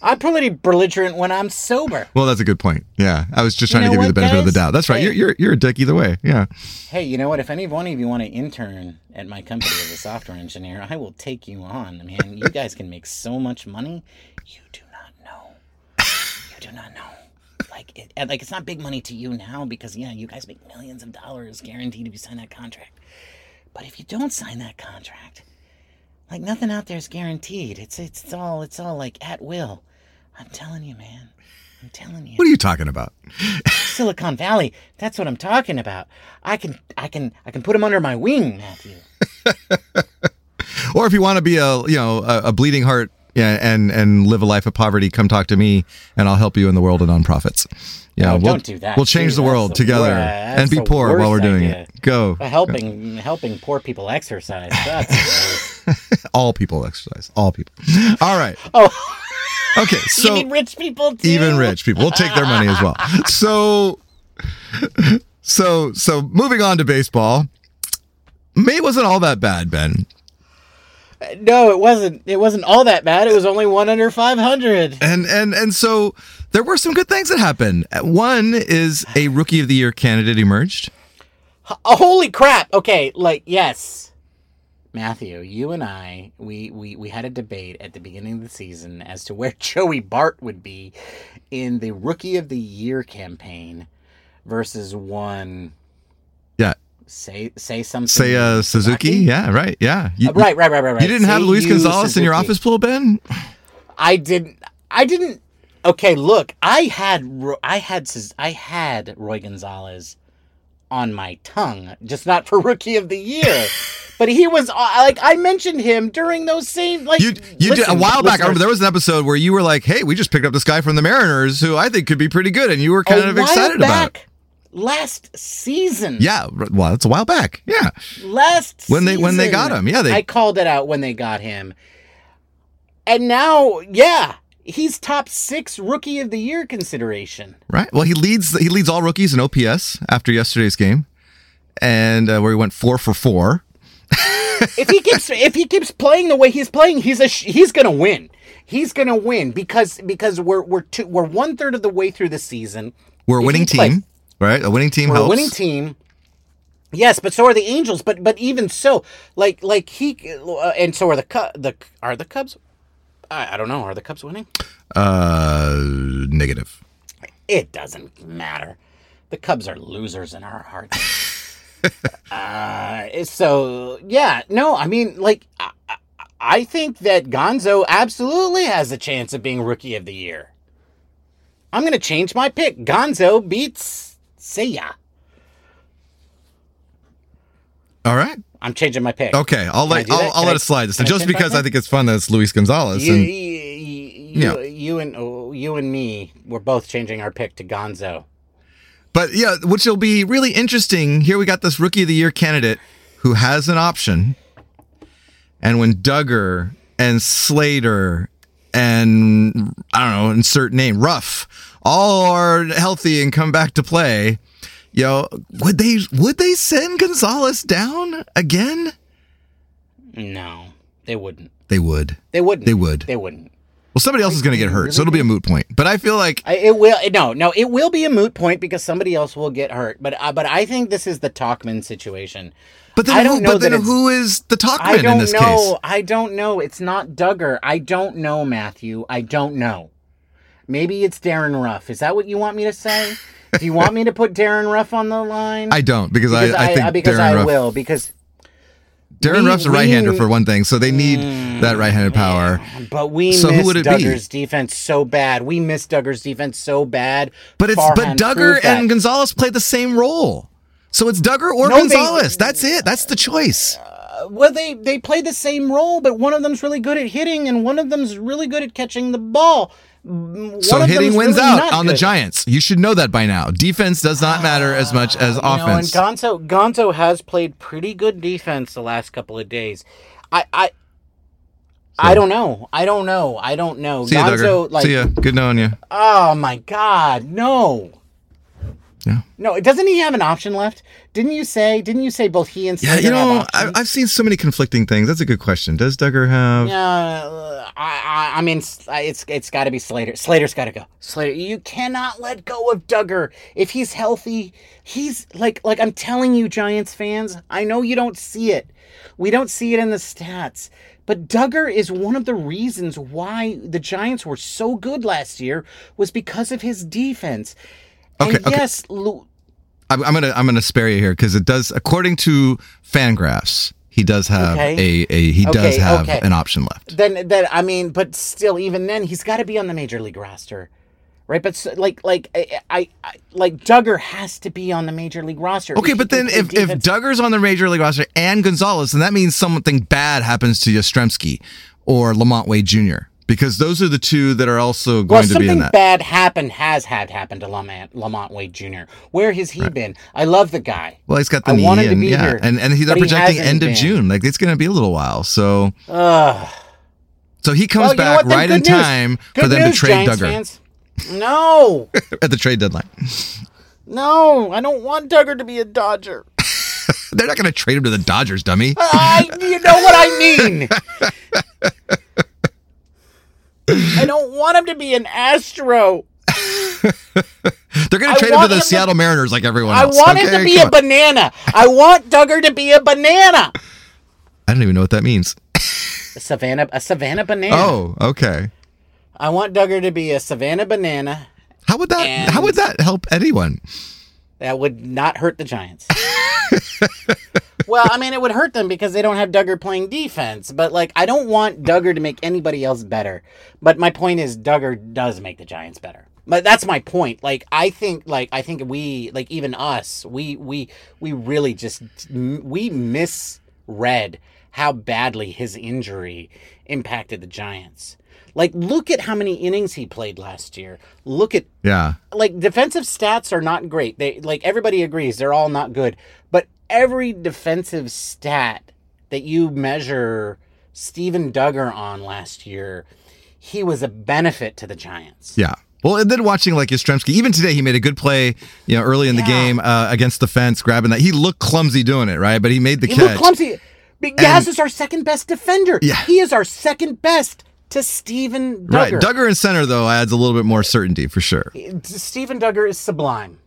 I'm pretty belligerent when I'm sober. Well, that's a good point. Yeah, I was just You trying know to give you the benefit of the doubt. That's right. Hey. You're you're you're a dick either way. Yeah. Hey, you know what? If any one of you want to intern at my company as a software engineer, I will take you on. Man, you guys can make so much money. You do not know. You do not know. Like, it, like it's not big money to you now because yeah, you guys make millions of dollars guaranteed if you sign that contract. But if you don't sign that contract, like nothing out there is guaranteed. It's it's all it's all like at will. I'm telling you, man. I'm telling you. What are you talking about? Silicon Valley. That's what I'm talking about. I can, I can, I can put him under my wing, Matthew. Or if you want to be a you know a, a bleeding heart yeah, and and live a life of poverty, come talk to me, and I'll help you in the world of nonprofits. Yeah, No, we'll, don't do that. We'll change Dude, the world the together wor- and be poor while we're doing idea. it. Go. Uh, Helping, helping poor people exercise. That's All people exercise. All people. All right. oh, Okay. So even rich people too. even rich people will take their money as well. So, so, so moving on to baseball. May wasn't all that bad, Ben. No, it wasn't. It wasn't all that bad. It was only one under five hundred. And and and so there were some good things that happened. One is a rookie of the year candidate emerged. Holy crap! Okay, like yes, Matthew, you and I, we we we had a debate at the beginning of the season as to where Joey Bart would be in the Rookie of the Year campaign versus one. Yeah. Say say something. Say uh Suzuki. Yeah, right. Yeah. You, Uh, right, right, right, right, right. You didn't have Luis you, Gonzalez in your office pool, Ben? I didn't. I didn't. Okay, look, I had I had I had Roy Gonzalez on my tongue, just not for Rookie of the Year. but he was uh, like I mentioned him during those same like You you did a while back. I remember there was an episode where you were like, "Hey, we just picked up this guy from the Mariners who I think could be pretty good," and you were kind a of excited about it. back, Last season, Yeah, well, it's a while back. Yeah, last When they- when they got him. Yeah, they- I called it out when they got him, and now, yeah, he's top six Rookie of the Year consideration. right. Well, he leads he leads all rookies in OPS after yesterday's game, and uh, where he went four for four. If he keeps if he keeps playing the way he's playing, he's a sh- he's gonna win. He's gonna win because because we're we're two, we're one third of the way through the season. We're a If winning plays- team, right? A winning team We're helps. a winning team. Yes, but so are the Angels. But but even so, like like he uh, and so are the Cub. The are the Cubs. I, I don't know. Are the Cubs winning? Uh, negative. It doesn't matter. The Cubs are losers in our hearts. uh, so yeah, no, I mean, like, I, I- think that Gonzo absolutely has a chance of being Rookie of the Year. I'm gonna change my pick. Gonzo beats Seiya. All right. I'm changing my pick. Okay. I'll Can let I'll. I'll let I- it slide this can time, I just because I think it's fun that it's Luis Gonzalez. You, and you, you, Yeah. you and oh, you and me, we're both changing our pick to Gonzo. But yeah, which will be really interesting. Here we got this rookie of the year candidate who has an option. And when Duggar and Slater and I don't know, insert name, Ruf, all are healthy and come back to play, you know, would they would they send Gonzalez down again? No, they wouldn't. They would. They wouldn't. They would. They wouldn't. Well, somebody else is going to get hurt, so it'll be a moot point. But I feel like I, it will no no it will be a moot point because somebody else will get hurt. But uh, but I think this is the Tauchman situation. But then, I don't who, know but then who is the Tauchman in don't this know. case? I don't know. It's not Duggar. I don't know, Matthew. I don't know. Maybe it's Darin Ruf. Is that what you want me to say? Do you want me to put Darin Ruf on the line? I don't because, because I, I think because Darin I Ruf, will because Darin We- Ruf's a right-hander for one thing, so they need mm. that right-handed power. But we So who miss would be? Duggar's defense so bad. We miss Duggar's defense so bad. But it's but Farhan Duggar proved that. and Gonzalez play the same role. So it's Duggar or No, they- Gonzalez. That's it. That's the choice. Uh, well, they they play the same role, but one of them's really good at hitting, and one of them's really good at catching the ball. Mm, So hitting wins really out on the. Giants. You should know that by now. Defense does not matter as much as You know, and. Gonzo Gonzo has played pretty good defense the last couple of days. I I I don't know. I don't know. I don't know. See Gonzo, Duggar. like, See ya. Good knowing you. oh my god, no. Yeah. No, doesn't he have an option left? Didn't you say? Didn't you say both he and Yeah, Slater you know, have I? I've seen so many conflicting things. That's a good question. Does Duggar have? Yeah, I, I, I mean, it's it's got to be Slater. Slater's got to go. Slater, you cannot let go of Duggar. If he's healthy, he's like like I'm telling you, Giants fans. I know you don't see it. We don't see it in the stats, but Duggar is one of the reasons why the Giants were so good last year was because of his defense. Okay, and okay. yes, Lu- I'm, I'm gonna I'm gonna spare you here because it does according to Fangraphs he does have Okay. a, a he does have okay. an option left. then then I mean, but still, even then, he's got to be on the major league roster, right? But s- like like I, I, I like Duggar has to be on the major league roster. Okay, but then if, if Duggar's on the major league roster and Gonzalez, then that means something bad happens to Yastrzemski or LaMonte Wade Jr. because those are the two that are also well, going to be in that. something bad happened has had happened to LaMonte LaMonte Wade Jr. Where has he been? I love the guy. Well, he's got the I knee, wanted to and be yeah, here, and and he's he projecting hasn't end of been. June. Like it's going to be a little while. So so he comes Well, back right in news. time Good for them news, to trade Giants Duggar fans. No, at the trade deadline. no, I don't want Duggar to be a Dodger. They're not going to trade him to the Dodgers, dummy. I, you know what I mean. I don't want him to be an Astro. They're going to trade him to the him to- Seattle Mariners like everyone else. I want him to be a on. banana. I want Duggar to be a banana. I don't even know what that means. A Savannah, a Savannah banana. Oh, okay. I want Duggar to be a Savannah banana. How would that? How would that help anyone? That would not hurt the Giants. well, I mean, it would hurt them because they don't have Duggar playing defense. But like, I don't want Duggar to make anybody else better. But my point is, Duggar does make the Giants better. But that's my point. Like, I think, like, I think we, like, even us, we, we, we really just we misread how badly his injury impacted the Giants. Like, look at how many innings he played last year. Look at Yeah. like defensive stats are not great. They like everybody agrees they're all not good. But every defensive stat that you measure Steven Duggar on last year, he was a benefit to the Giants. Yeah. Well, and then watching like Yastrzemski, even today, he made a good play, you know, early in the game uh, against the fence, grabbing that. He looked clumsy doing it, right? But he made the catch. He catch. looked clumsy. But Gaz is our second best defender. Yeah. He is our second best to Steven Duggar. Right. Duggar in center, though, adds a little bit more certainty for sure. Steven Duggar is sublime.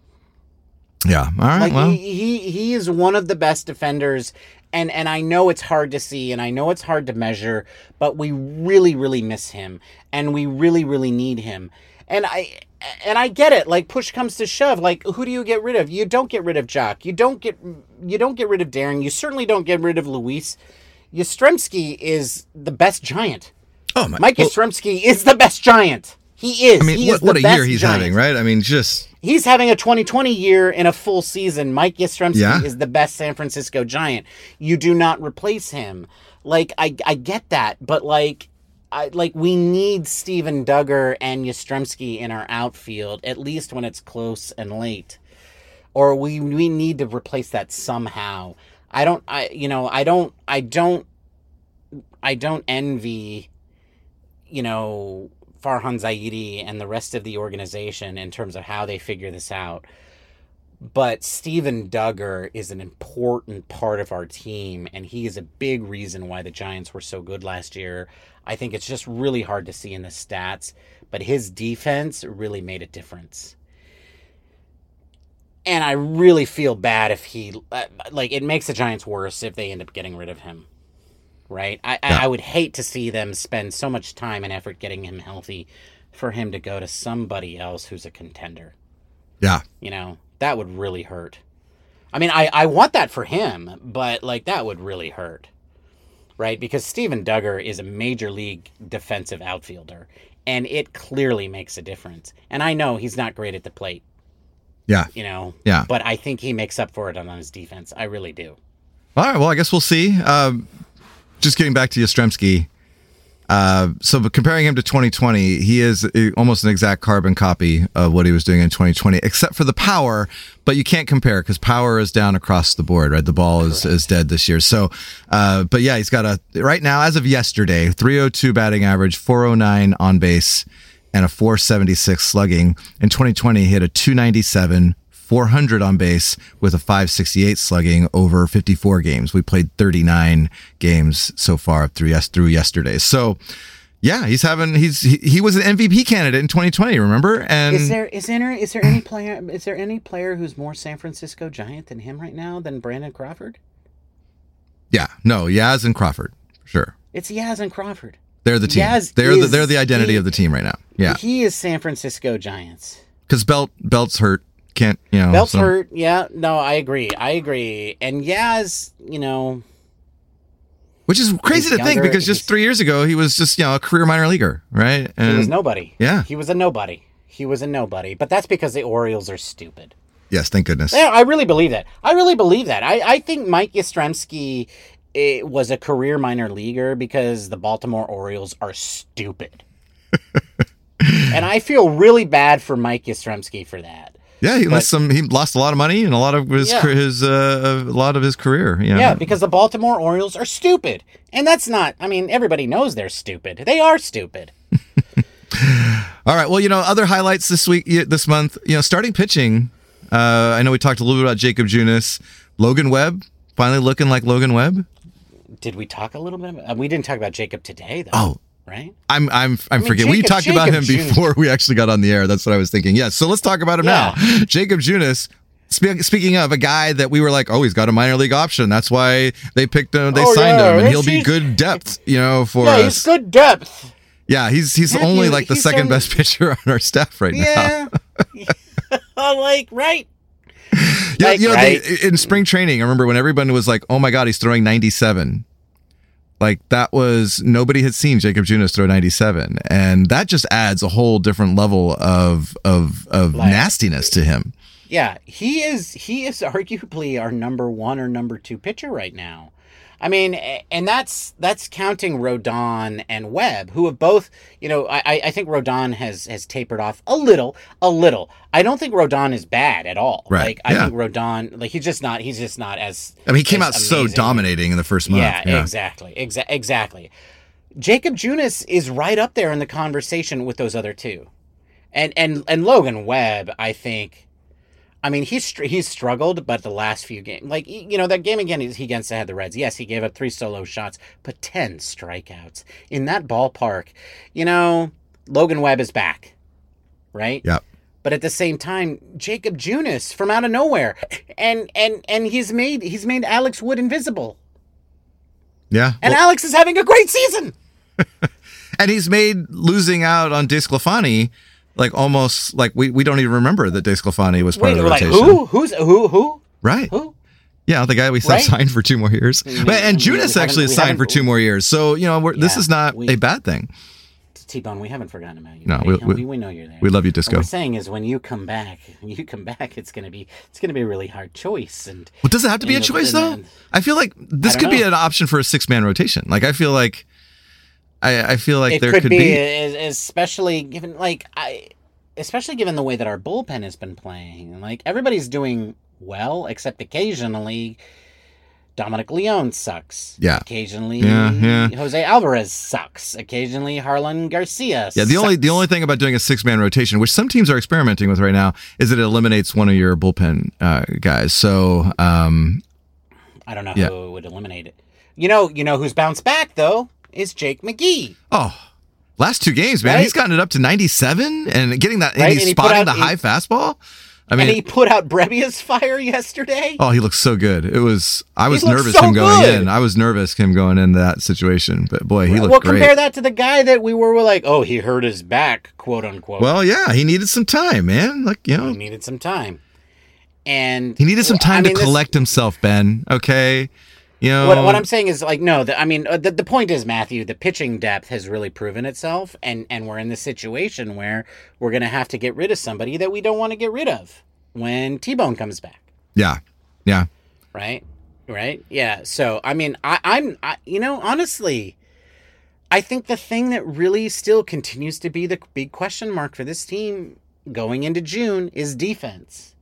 Yeah. All right. Like well, he, he he is one of the best defenders and and I know it's hard to see and I know it's hard to measure, but we really really miss him and we really really need him. And I and I get it. Like push comes to shove, like who do you get rid of? You don't get rid of Joc. You don't get you don't get rid of Darin. You certainly don't get rid of Luis. Yastrzemski is the best giant. oh my. Mike well, Yastrzemski is the best giant. He is. I mean, he what, what a year he's giant having, right? I mean, just he's having a 2020 year in a full season. Mike Yastrzemski Yeah. is the best San Francisco Giant. You do not replace him. Like I, I get that, but like, I like we need Steven Duggar and Yastrzemski in our outfield at least when it's close and late, or we we need to replace that somehow. I don't, I you know, I don't, I don't, I don't envy, you know, Farhan Zaidi and the rest of the organization in terms of how they figure this out. But Steven Duggar is an important part of our team, and he is a big reason why the Giants were so good last year. I think it's just really hard to see in the stats, but his defense really made a difference. And I really feel bad if he, uh, like, it makes the Giants worse if they end up getting rid of him right? I, Yeah. I I would hate to see them spend so much time and effort getting him healthy for him to go to somebody else who's a contender. yeah. You know, that would really hurt. I mean, I, I want that for him, but like that would really hurt. right? Because Steven Duggar is a major league defensive outfielder, and it clearly makes a difference. And I know he's not great at the plate, Yeah. you know, Yeah. but I think he makes up for it on his defense. I really do. All right. Well, I guess we'll see. Um, just getting back to Yastrzemski. Uh, so comparing him to 2020, he is almost an exact carbon copy of what he was doing in 2020, except for the power. But you can't compare because power is down across the board, right? The ball is, is dead this year. So, uh, but yeah, he's got a right now as of yesterday, 302 batting average, 409 on base, and a 476 slugging. In 2020, he had a 297, 400 on base with a 568 slugging over 54 games. We played 39 games so far through yes through yesterday. So, yeah, he's having he's he, he was an MVP candidate in 2020. Remember? And Is there is there is there any player is there any player who's more San Francisco Giant than him right now than Brandon Crawford? yeah, no, Yaz and Crawford, for sure. It's Yaz and Crawford. They're the team. Yaz they're the, they're the identity the- of the team right now. Yeah, He is San Francisco Giants. because Belt Belt's hurt. Can't you know? Belt's so- hurt. Yeah, no, I agree. I agree. And Yaz, you know, Which is crazy to think because just three years ago he was just you know a career minor leaguer, right? And he was nobody. yeah. He was a nobody. He was a nobody. But that's because the Orioles are stupid. yes, thank goodness. Yeah, I really believe that. I really believe that. I, I think Mike Yastrzemski eh, was a career minor leaguer because the Baltimore Orioles are stupid. and I feel really bad for Mike Yastrzemski for that. Yeah, he But- lost some. He lost a lot of money and a lot of his Yeah. his uh, a lot of his career. You know? Yeah, because the Baltimore Orioles are stupid. And that's not, I mean, everybody knows they're stupid. They are stupid. All right. Well, you know, other highlights this week, this month. You know, starting pitching. Uh, I know we talked a little bit about Jakob Junis, Logan Webb, finally looking like Logan Webb. Did we talk a little bit about, uh, we didn't talk about Jakob today, though. Oh. Right? I'm I'm I'm mean, forgetting. we Jakob- talked about him Junis- before we actually got on the air. That's what I was thinking. Yes. So let's talk about him Yeah. now. Jakob Junis. Spe- Speaking of a guy that we were like, oh, he's got a minor league option. That's why they picked him. They Oh, signed yeah, him, and he'll be good depth, you know, for Yeah, us. he's good depth. Yeah, he's he's only like the second on- best pitcher on our staff right now. Yeah. like, right? Yeah, Like, you know, right? they, in spring training, I remember when everyone was like, "Oh my God, he's throwing 97." Like that was nobody had seen Jakob Junis throw 97, and that just adds a whole different level of of of Like- nastiness to him. Yeah, he is he is arguably our number one or number two pitcher right now. I mean, and that's that's counting Rodon and Webb, who have both, you know, I I- think Rodon has has tapered off a little, a little. I don't think Rodon is bad at all. Right, Like I yeah. think Rodon, like he's just not he's just not as. I mean, he came out so dominating in the first month. Yeah, exactly, exa- exactly. Jakob Junis is right up there in the conversation with those other two, and and and Logan Webb. I think. I mean, he's he's struggled, but the last few games, like you know, that game again he against the had the Reds. Yes, he gave up three solo shots, but ten strikeouts in that ballpark. You know, Logan Webb is back, right? Yep. But at the same time, Jacob Junis from out of nowhere, and and and he's made he's made Alex Wood invisible. Yeah. And Well, Alex is having a great season. and he's made losing out on DeSclafani like almost like we, we don't even remember that DeSclafani was part Wait, of the like rotation. who? Who's who? Who? Right. Who? Yeah, the guy we Right? signed for two more years. But, and haven't- actually is signed for two more years. So, you know, we're, this is not we- a bad thing. T Bone, we haven't forgotten about you. No, buddy. we- we, we- know you're there. We love you, What Disco. we're saying is when you come back, when you come back, it's gonna be it's gonna be a really hard choice. And Well, does it have to be a choice though? then- I feel like this could don't be an option for a six man rotation. Like I feel like I, I feel like it there could, could, be, be. especially given like I, especially given the way that our bullpen has been playing. Like everybody's doing well, except occasionally. Dominic Leone sucks. Yeah. Occasionally, Yeah, yeah. Jose Alvarez sucks. Occasionally, Jarlin Garcia. yeah, the only the only thing about doing a six man rotation, which some teams are experimenting with right now, is that it eliminates one of your bullpen uh, guys. So um, I don't know Yeah. who would eliminate it. You know, you know who's bounced back though is Jake McGee. oh, last two games, man, Right? he's gotten it up to ninety seven and getting that, Right, and he's and spotting out- the he- high fastball. I mean, and he put out Brebbia's fire yesterday. Oh, he looks so good. It was. I was nervous so him going good. in. I was nervous him going in that situation. But boy, he looked great. well, great. compare that to the guy that we were like, oh, he hurt his back, quote unquote. well, yeah, he needed some time, man. Like you know, he needed some time, and he needed some I time mean, to this- collect himself. Ben, okay. You know, What, what I'm saying is like no. The, I mean, uh, the, the point is Matthew. The pitching depth has really proven itself, and and we're in the situation where we're gonna have to get rid of somebody that we don't want to get rid of when T Bone comes back. yeah, yeah. right right yeah so i mean i i'm I, you know honestly i think the thing that really still continues to be the big question mark for this team going into june is defense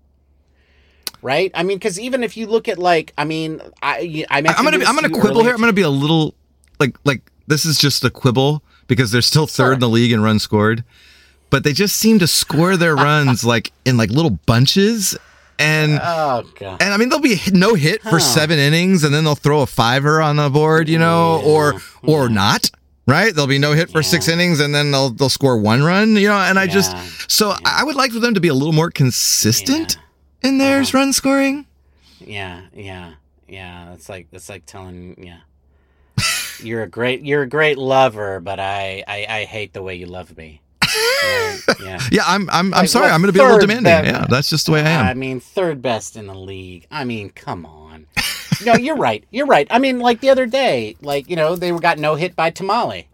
right i mean because even if you look at like i mean i i I'm gonna be, I'm gonna quibble earlier here. I'm gonna be a little like like this is just a quibble because they're still third Sure. in the league in runs scored, but they just seem to score their runs like in like little bunches. And oh god and I mean they'll be no hit for Huh. seven innings, and then they'll throw a fiver on the board, you know, or hmm. or not. Right, there'll be no hit for six innings, and then they'll they'll score one run, you know. And I just Yeah. so I would like for them to be a little more consistent in there's Uh-huh. run scoring. yeah yeah yeah it's like it's like telling yeah you're a great you're a great lover but i i, I hate the way you love me Right? yeah Yeah, I'm I'm I'm Like, sorry. I'm going to be a little demanding. bet- Yeah, that's just the way I am. I mean, third best in the league. I mean, come on. no, you're right. You're right. I mean, like the other day, like you know, they got no hit by Tamale.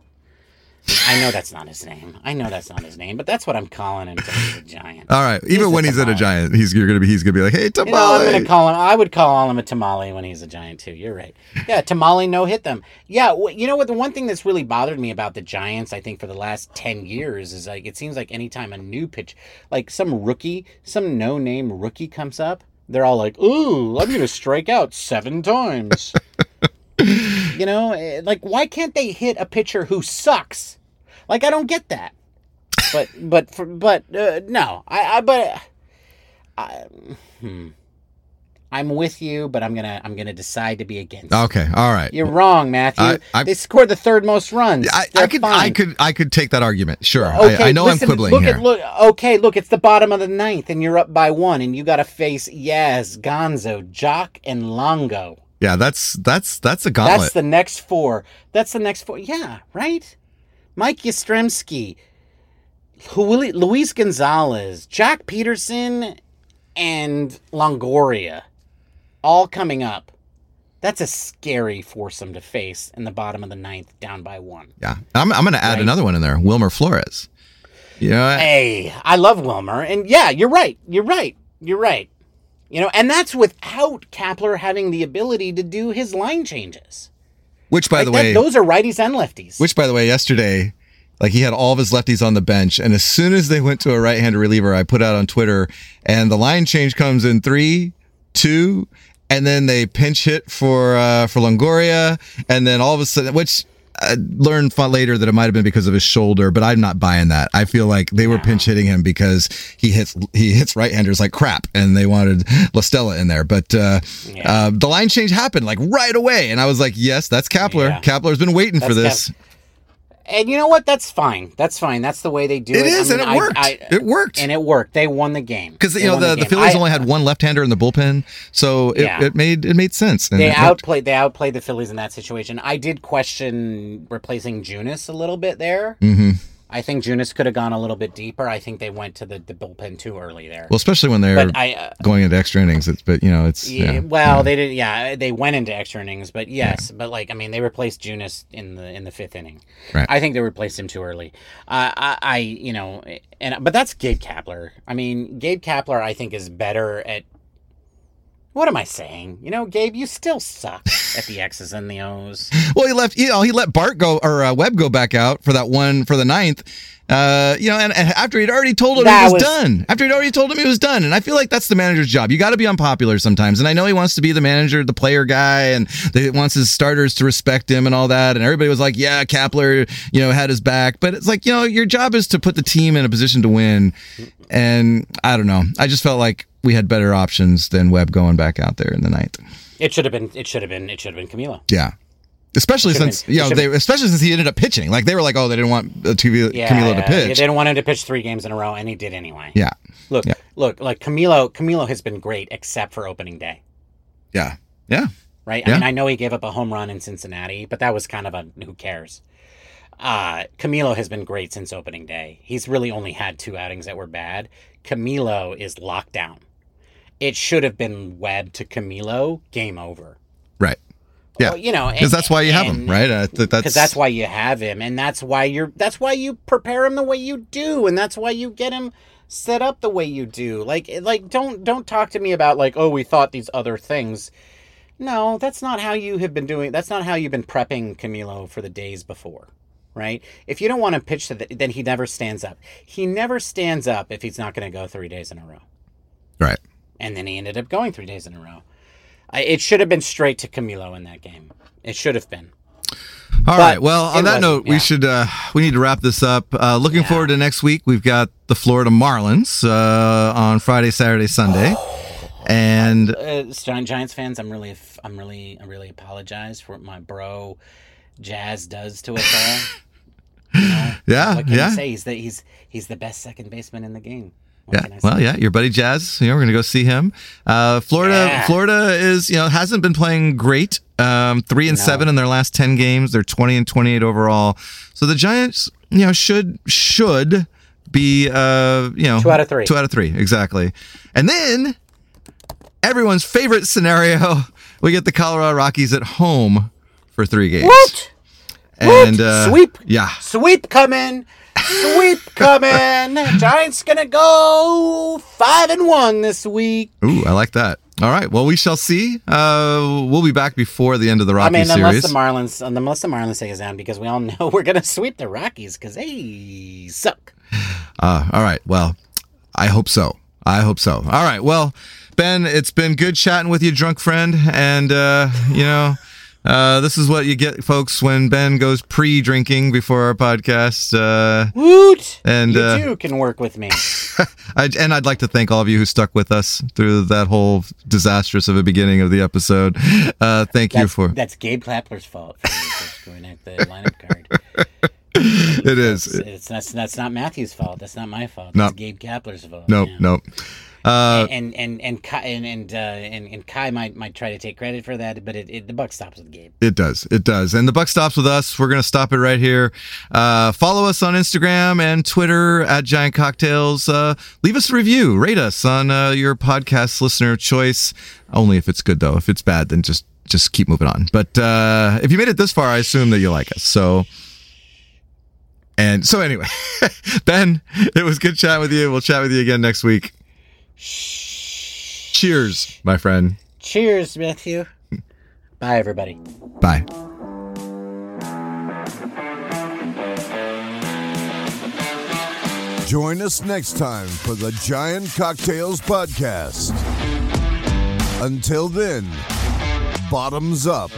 I know that's not his name. I know that's not his name, but that's what I'm calling him a giant. All right. Even when he's at a giant, he's you're gonna be he's gonna be like, hey, You know, I'm gonna call him. I would call him a tamale when he's a giant too. You're right. Yeah, tamale no hit them. Yeah, you know what? The one thing that's really bothered me about the Giants, I think, for the last ten years, is like it seems like anytime a new pitch, like some rookie, some no name rookie comes up, they're all like, "Ooh, I'm gonna strike out seven times." you know, eh, like why can't they hit a pitcher who sucks? Like I don't get that. But but for, but uh, no, I, I but I, hmm. I'm with you, but I'm gonna I'm gonna decide to be against. Okay. All right. You're wrong, Matthew. I- I- they scored the third most runs. I, I could I could I could take that argument. Sure. Okay, I, I know listen, I'm quibbling look here. At, look, okay, look, it's the bottom of the ninth, and you're up by one, and you got to face Yaz, Gonzo, Joc, and Longo. yeah, that's that's that's a gauntlet. That's the next four. That's the next four. Yeah, right. Mike Yastrzemski, Luis Gonzalez, Joc Pederson, and Longoria, all coming up. That's a scary foursome to face in the bottom of the ninth, down by one. yeah. I'm I'm gonna add Right. another one in there. Wilmer Flores. You know, Hey, I love Wilmer, and yeah, you're right. You're right. You're right. You know, and that's without Kapler having the ability to do his line changes. Which by Like the that- way, those are righties and lefties. which by the way, yesterday, like he had all of his lefties on the bench, and as soon as they went to a right-handed reliever, I put out on Twitter, and the line change comes in three, two, and then they pinch hit for uh, for Longoria, and then all of a sudden, which. I learned later that it might have been because of his shoulder, but I'm not buying that. I feel like they were pinch hitting him because he hits he hits right handers like crap, and they wanted La Stella in there. But uh, Yeah. uh, the line change happened like right away, and I was like, "Yes, that's Kapler. Yeah. Kapler's been waiting for That's this." And you know what? That's fine. That's fine. That's the way they do it. It is, I mean, and it I- worked. I- it worked. and it worked. They won the game Because you know won the, the. Phillies I- only had one left-hander in the bullpen, so it, Yeah. it made it made sense. and They worked. outplayed. They outplayed the Phillies in that situation. I did question replacing Junis a little bit there. Mhm. I think Junis could have gone a little bit deeper. I think they went to the, the bullpen too early there. Well, especially when they're I, uh, going into extra innings. It's but you know it's yeah, yeah, well, yeah. they did. Yeah, they went into extra innings, but yes, but like I mean, they replaced Junis in the in the fifth inning. Right. I think they replaced him too early. Uh, I, I, you know, and but that's Gabe Kapler. I mean, Gabe Kapler, I think, is better at. What am I saying? You know, Gabe, you still suck at the X's and the O's. Well, he left. You know, he let Bart go or uh, Webb go back out for that one for the ninth. Uh, you know, and, and after he'd already told him That he was, was- done. After he'd already told him he was done, and I feel like that's the manager's job. You got to be unpopular sometimes, and I know he wants to be the manager, the player guy, and he wants his starters to respect him and all that. And everybody was like, "Yeah, Kapler, you know, had his back," but it's like, you know, your job is to put the team in a position to win. And I don't know. I just felt like we had better options than Webb going back out there in the ninth. It should have been. It should have been. It should have been Camilo. Yeah. Especially since been- you know they, especially since he ended up pitching. Like they were like, oh, they didn't want uh, Camilo, Yeah, Camilo to yeah, pitch. They didn't want him to pitch three games in a row, and he did anyway. Yeah, Look, Yeah. look, like Camilo. Camilo has been great except for opening day. yeah, yeah. right? Yeah. I mean, I know he gave up a home run in Cincinnati, but that was kind of a who cares. Uh, Camilo has been great since opening day. He's really only had two outings that were bad. Camilo is locked down. It should have been Webb to Camilo, game over. Right. Yeah. Well, you know, Because that's why you have him, right? Because that's why you have him and that's why you're that's why you prepare him the way you do and that's why you get him set up the way you do like like don't don't talk to me about like oh we thought these other things no that's not how you have been doing that's not how you've been prepping camilo for the days before right if you don't want to pitch to the, then he never stands up he never stands up if he's not going to go three days in a row right. And then he ended up going three days in a row I, it should have been straight to camilo in that game it should have been All But right. Well, on that note, yeah. we should uh, we need to wrap this up. Uh, looking Yeah. forward to next week. We've got the Florida Marlins uh, on Friday, Saturday, Sunday, and uh, Giants fans, I'm really, I'm really, I really apologize for what my bro Jazz does to us all. You know? yeah, what can yeah, you say? He's the he's he's the best second baseman in the game. What yeah. can I say? Well, yeah, your buddy Jazz. You know, we're gonna go see him. Uh, Florida, Yeah. Florida is you know hasn't been playing great. Um, three and No. seven in their last ten games. They're twenty and twenty eight overall. So the Giants, you know, should should be uh, you know Two out of three. Two out of three, exactly. And then everyone's favorite scenario: we get the Colorado Rockies at home for three games. What? And uh, Sweep. Yeah, Sweep coming. Sweep coming. Giants gonna go five and one this week. Ooh, I like that. All right. Well, we shall see. Uh, we'll be back before the end of the Rockies I mean, series. unless the Marlins, unless the Marlins take us down, because we all know we're gonna sweep the Rockies because they suck. Uh, all right. Well, I hope so. I hope so. All right. Well, Ben, it's been good chatting with you, drunk friend. And, uh, you know, uh, this is what you get, folks, when Ben goes pre drinking before our podcast. Uh, Woot! And, you uh, too can work with me. I, and I'd like to thank all of you who stuck with us through that whole disastrous of a beginning of the episode. Uh, thank you for that's Gabe Kapler's fault for up the lineup card. it It's, is. it's that's that's not Matthew's fault. That's not my fault. That's Gabe Kapler's fault. Nope, yeah. nope. Uh, And and and Kai, and and, uh, and and Kai might might try to take credit for that, but it, it the buck stops with Gabe. It does. It does. And the buck stops with us. We're going to stop it right here. Uh, follow us on Instagram and Twitter at Giant Cocktails. Uh, leave us a review. Rate us on uh, your podcast listener choice. Only if it's good, though. If it's bad, then just just keep moving on. But uh, if you made it this far, I assume that you like us. So. And so, anyway, Ben, it was good chatting with you. We'll chat with you again next week. Cheers, my friend. Cheers, Matthew. Bye, everybody. Bye. Join us next time for the Giant Cocktails Podcast. Until then, bottoms up.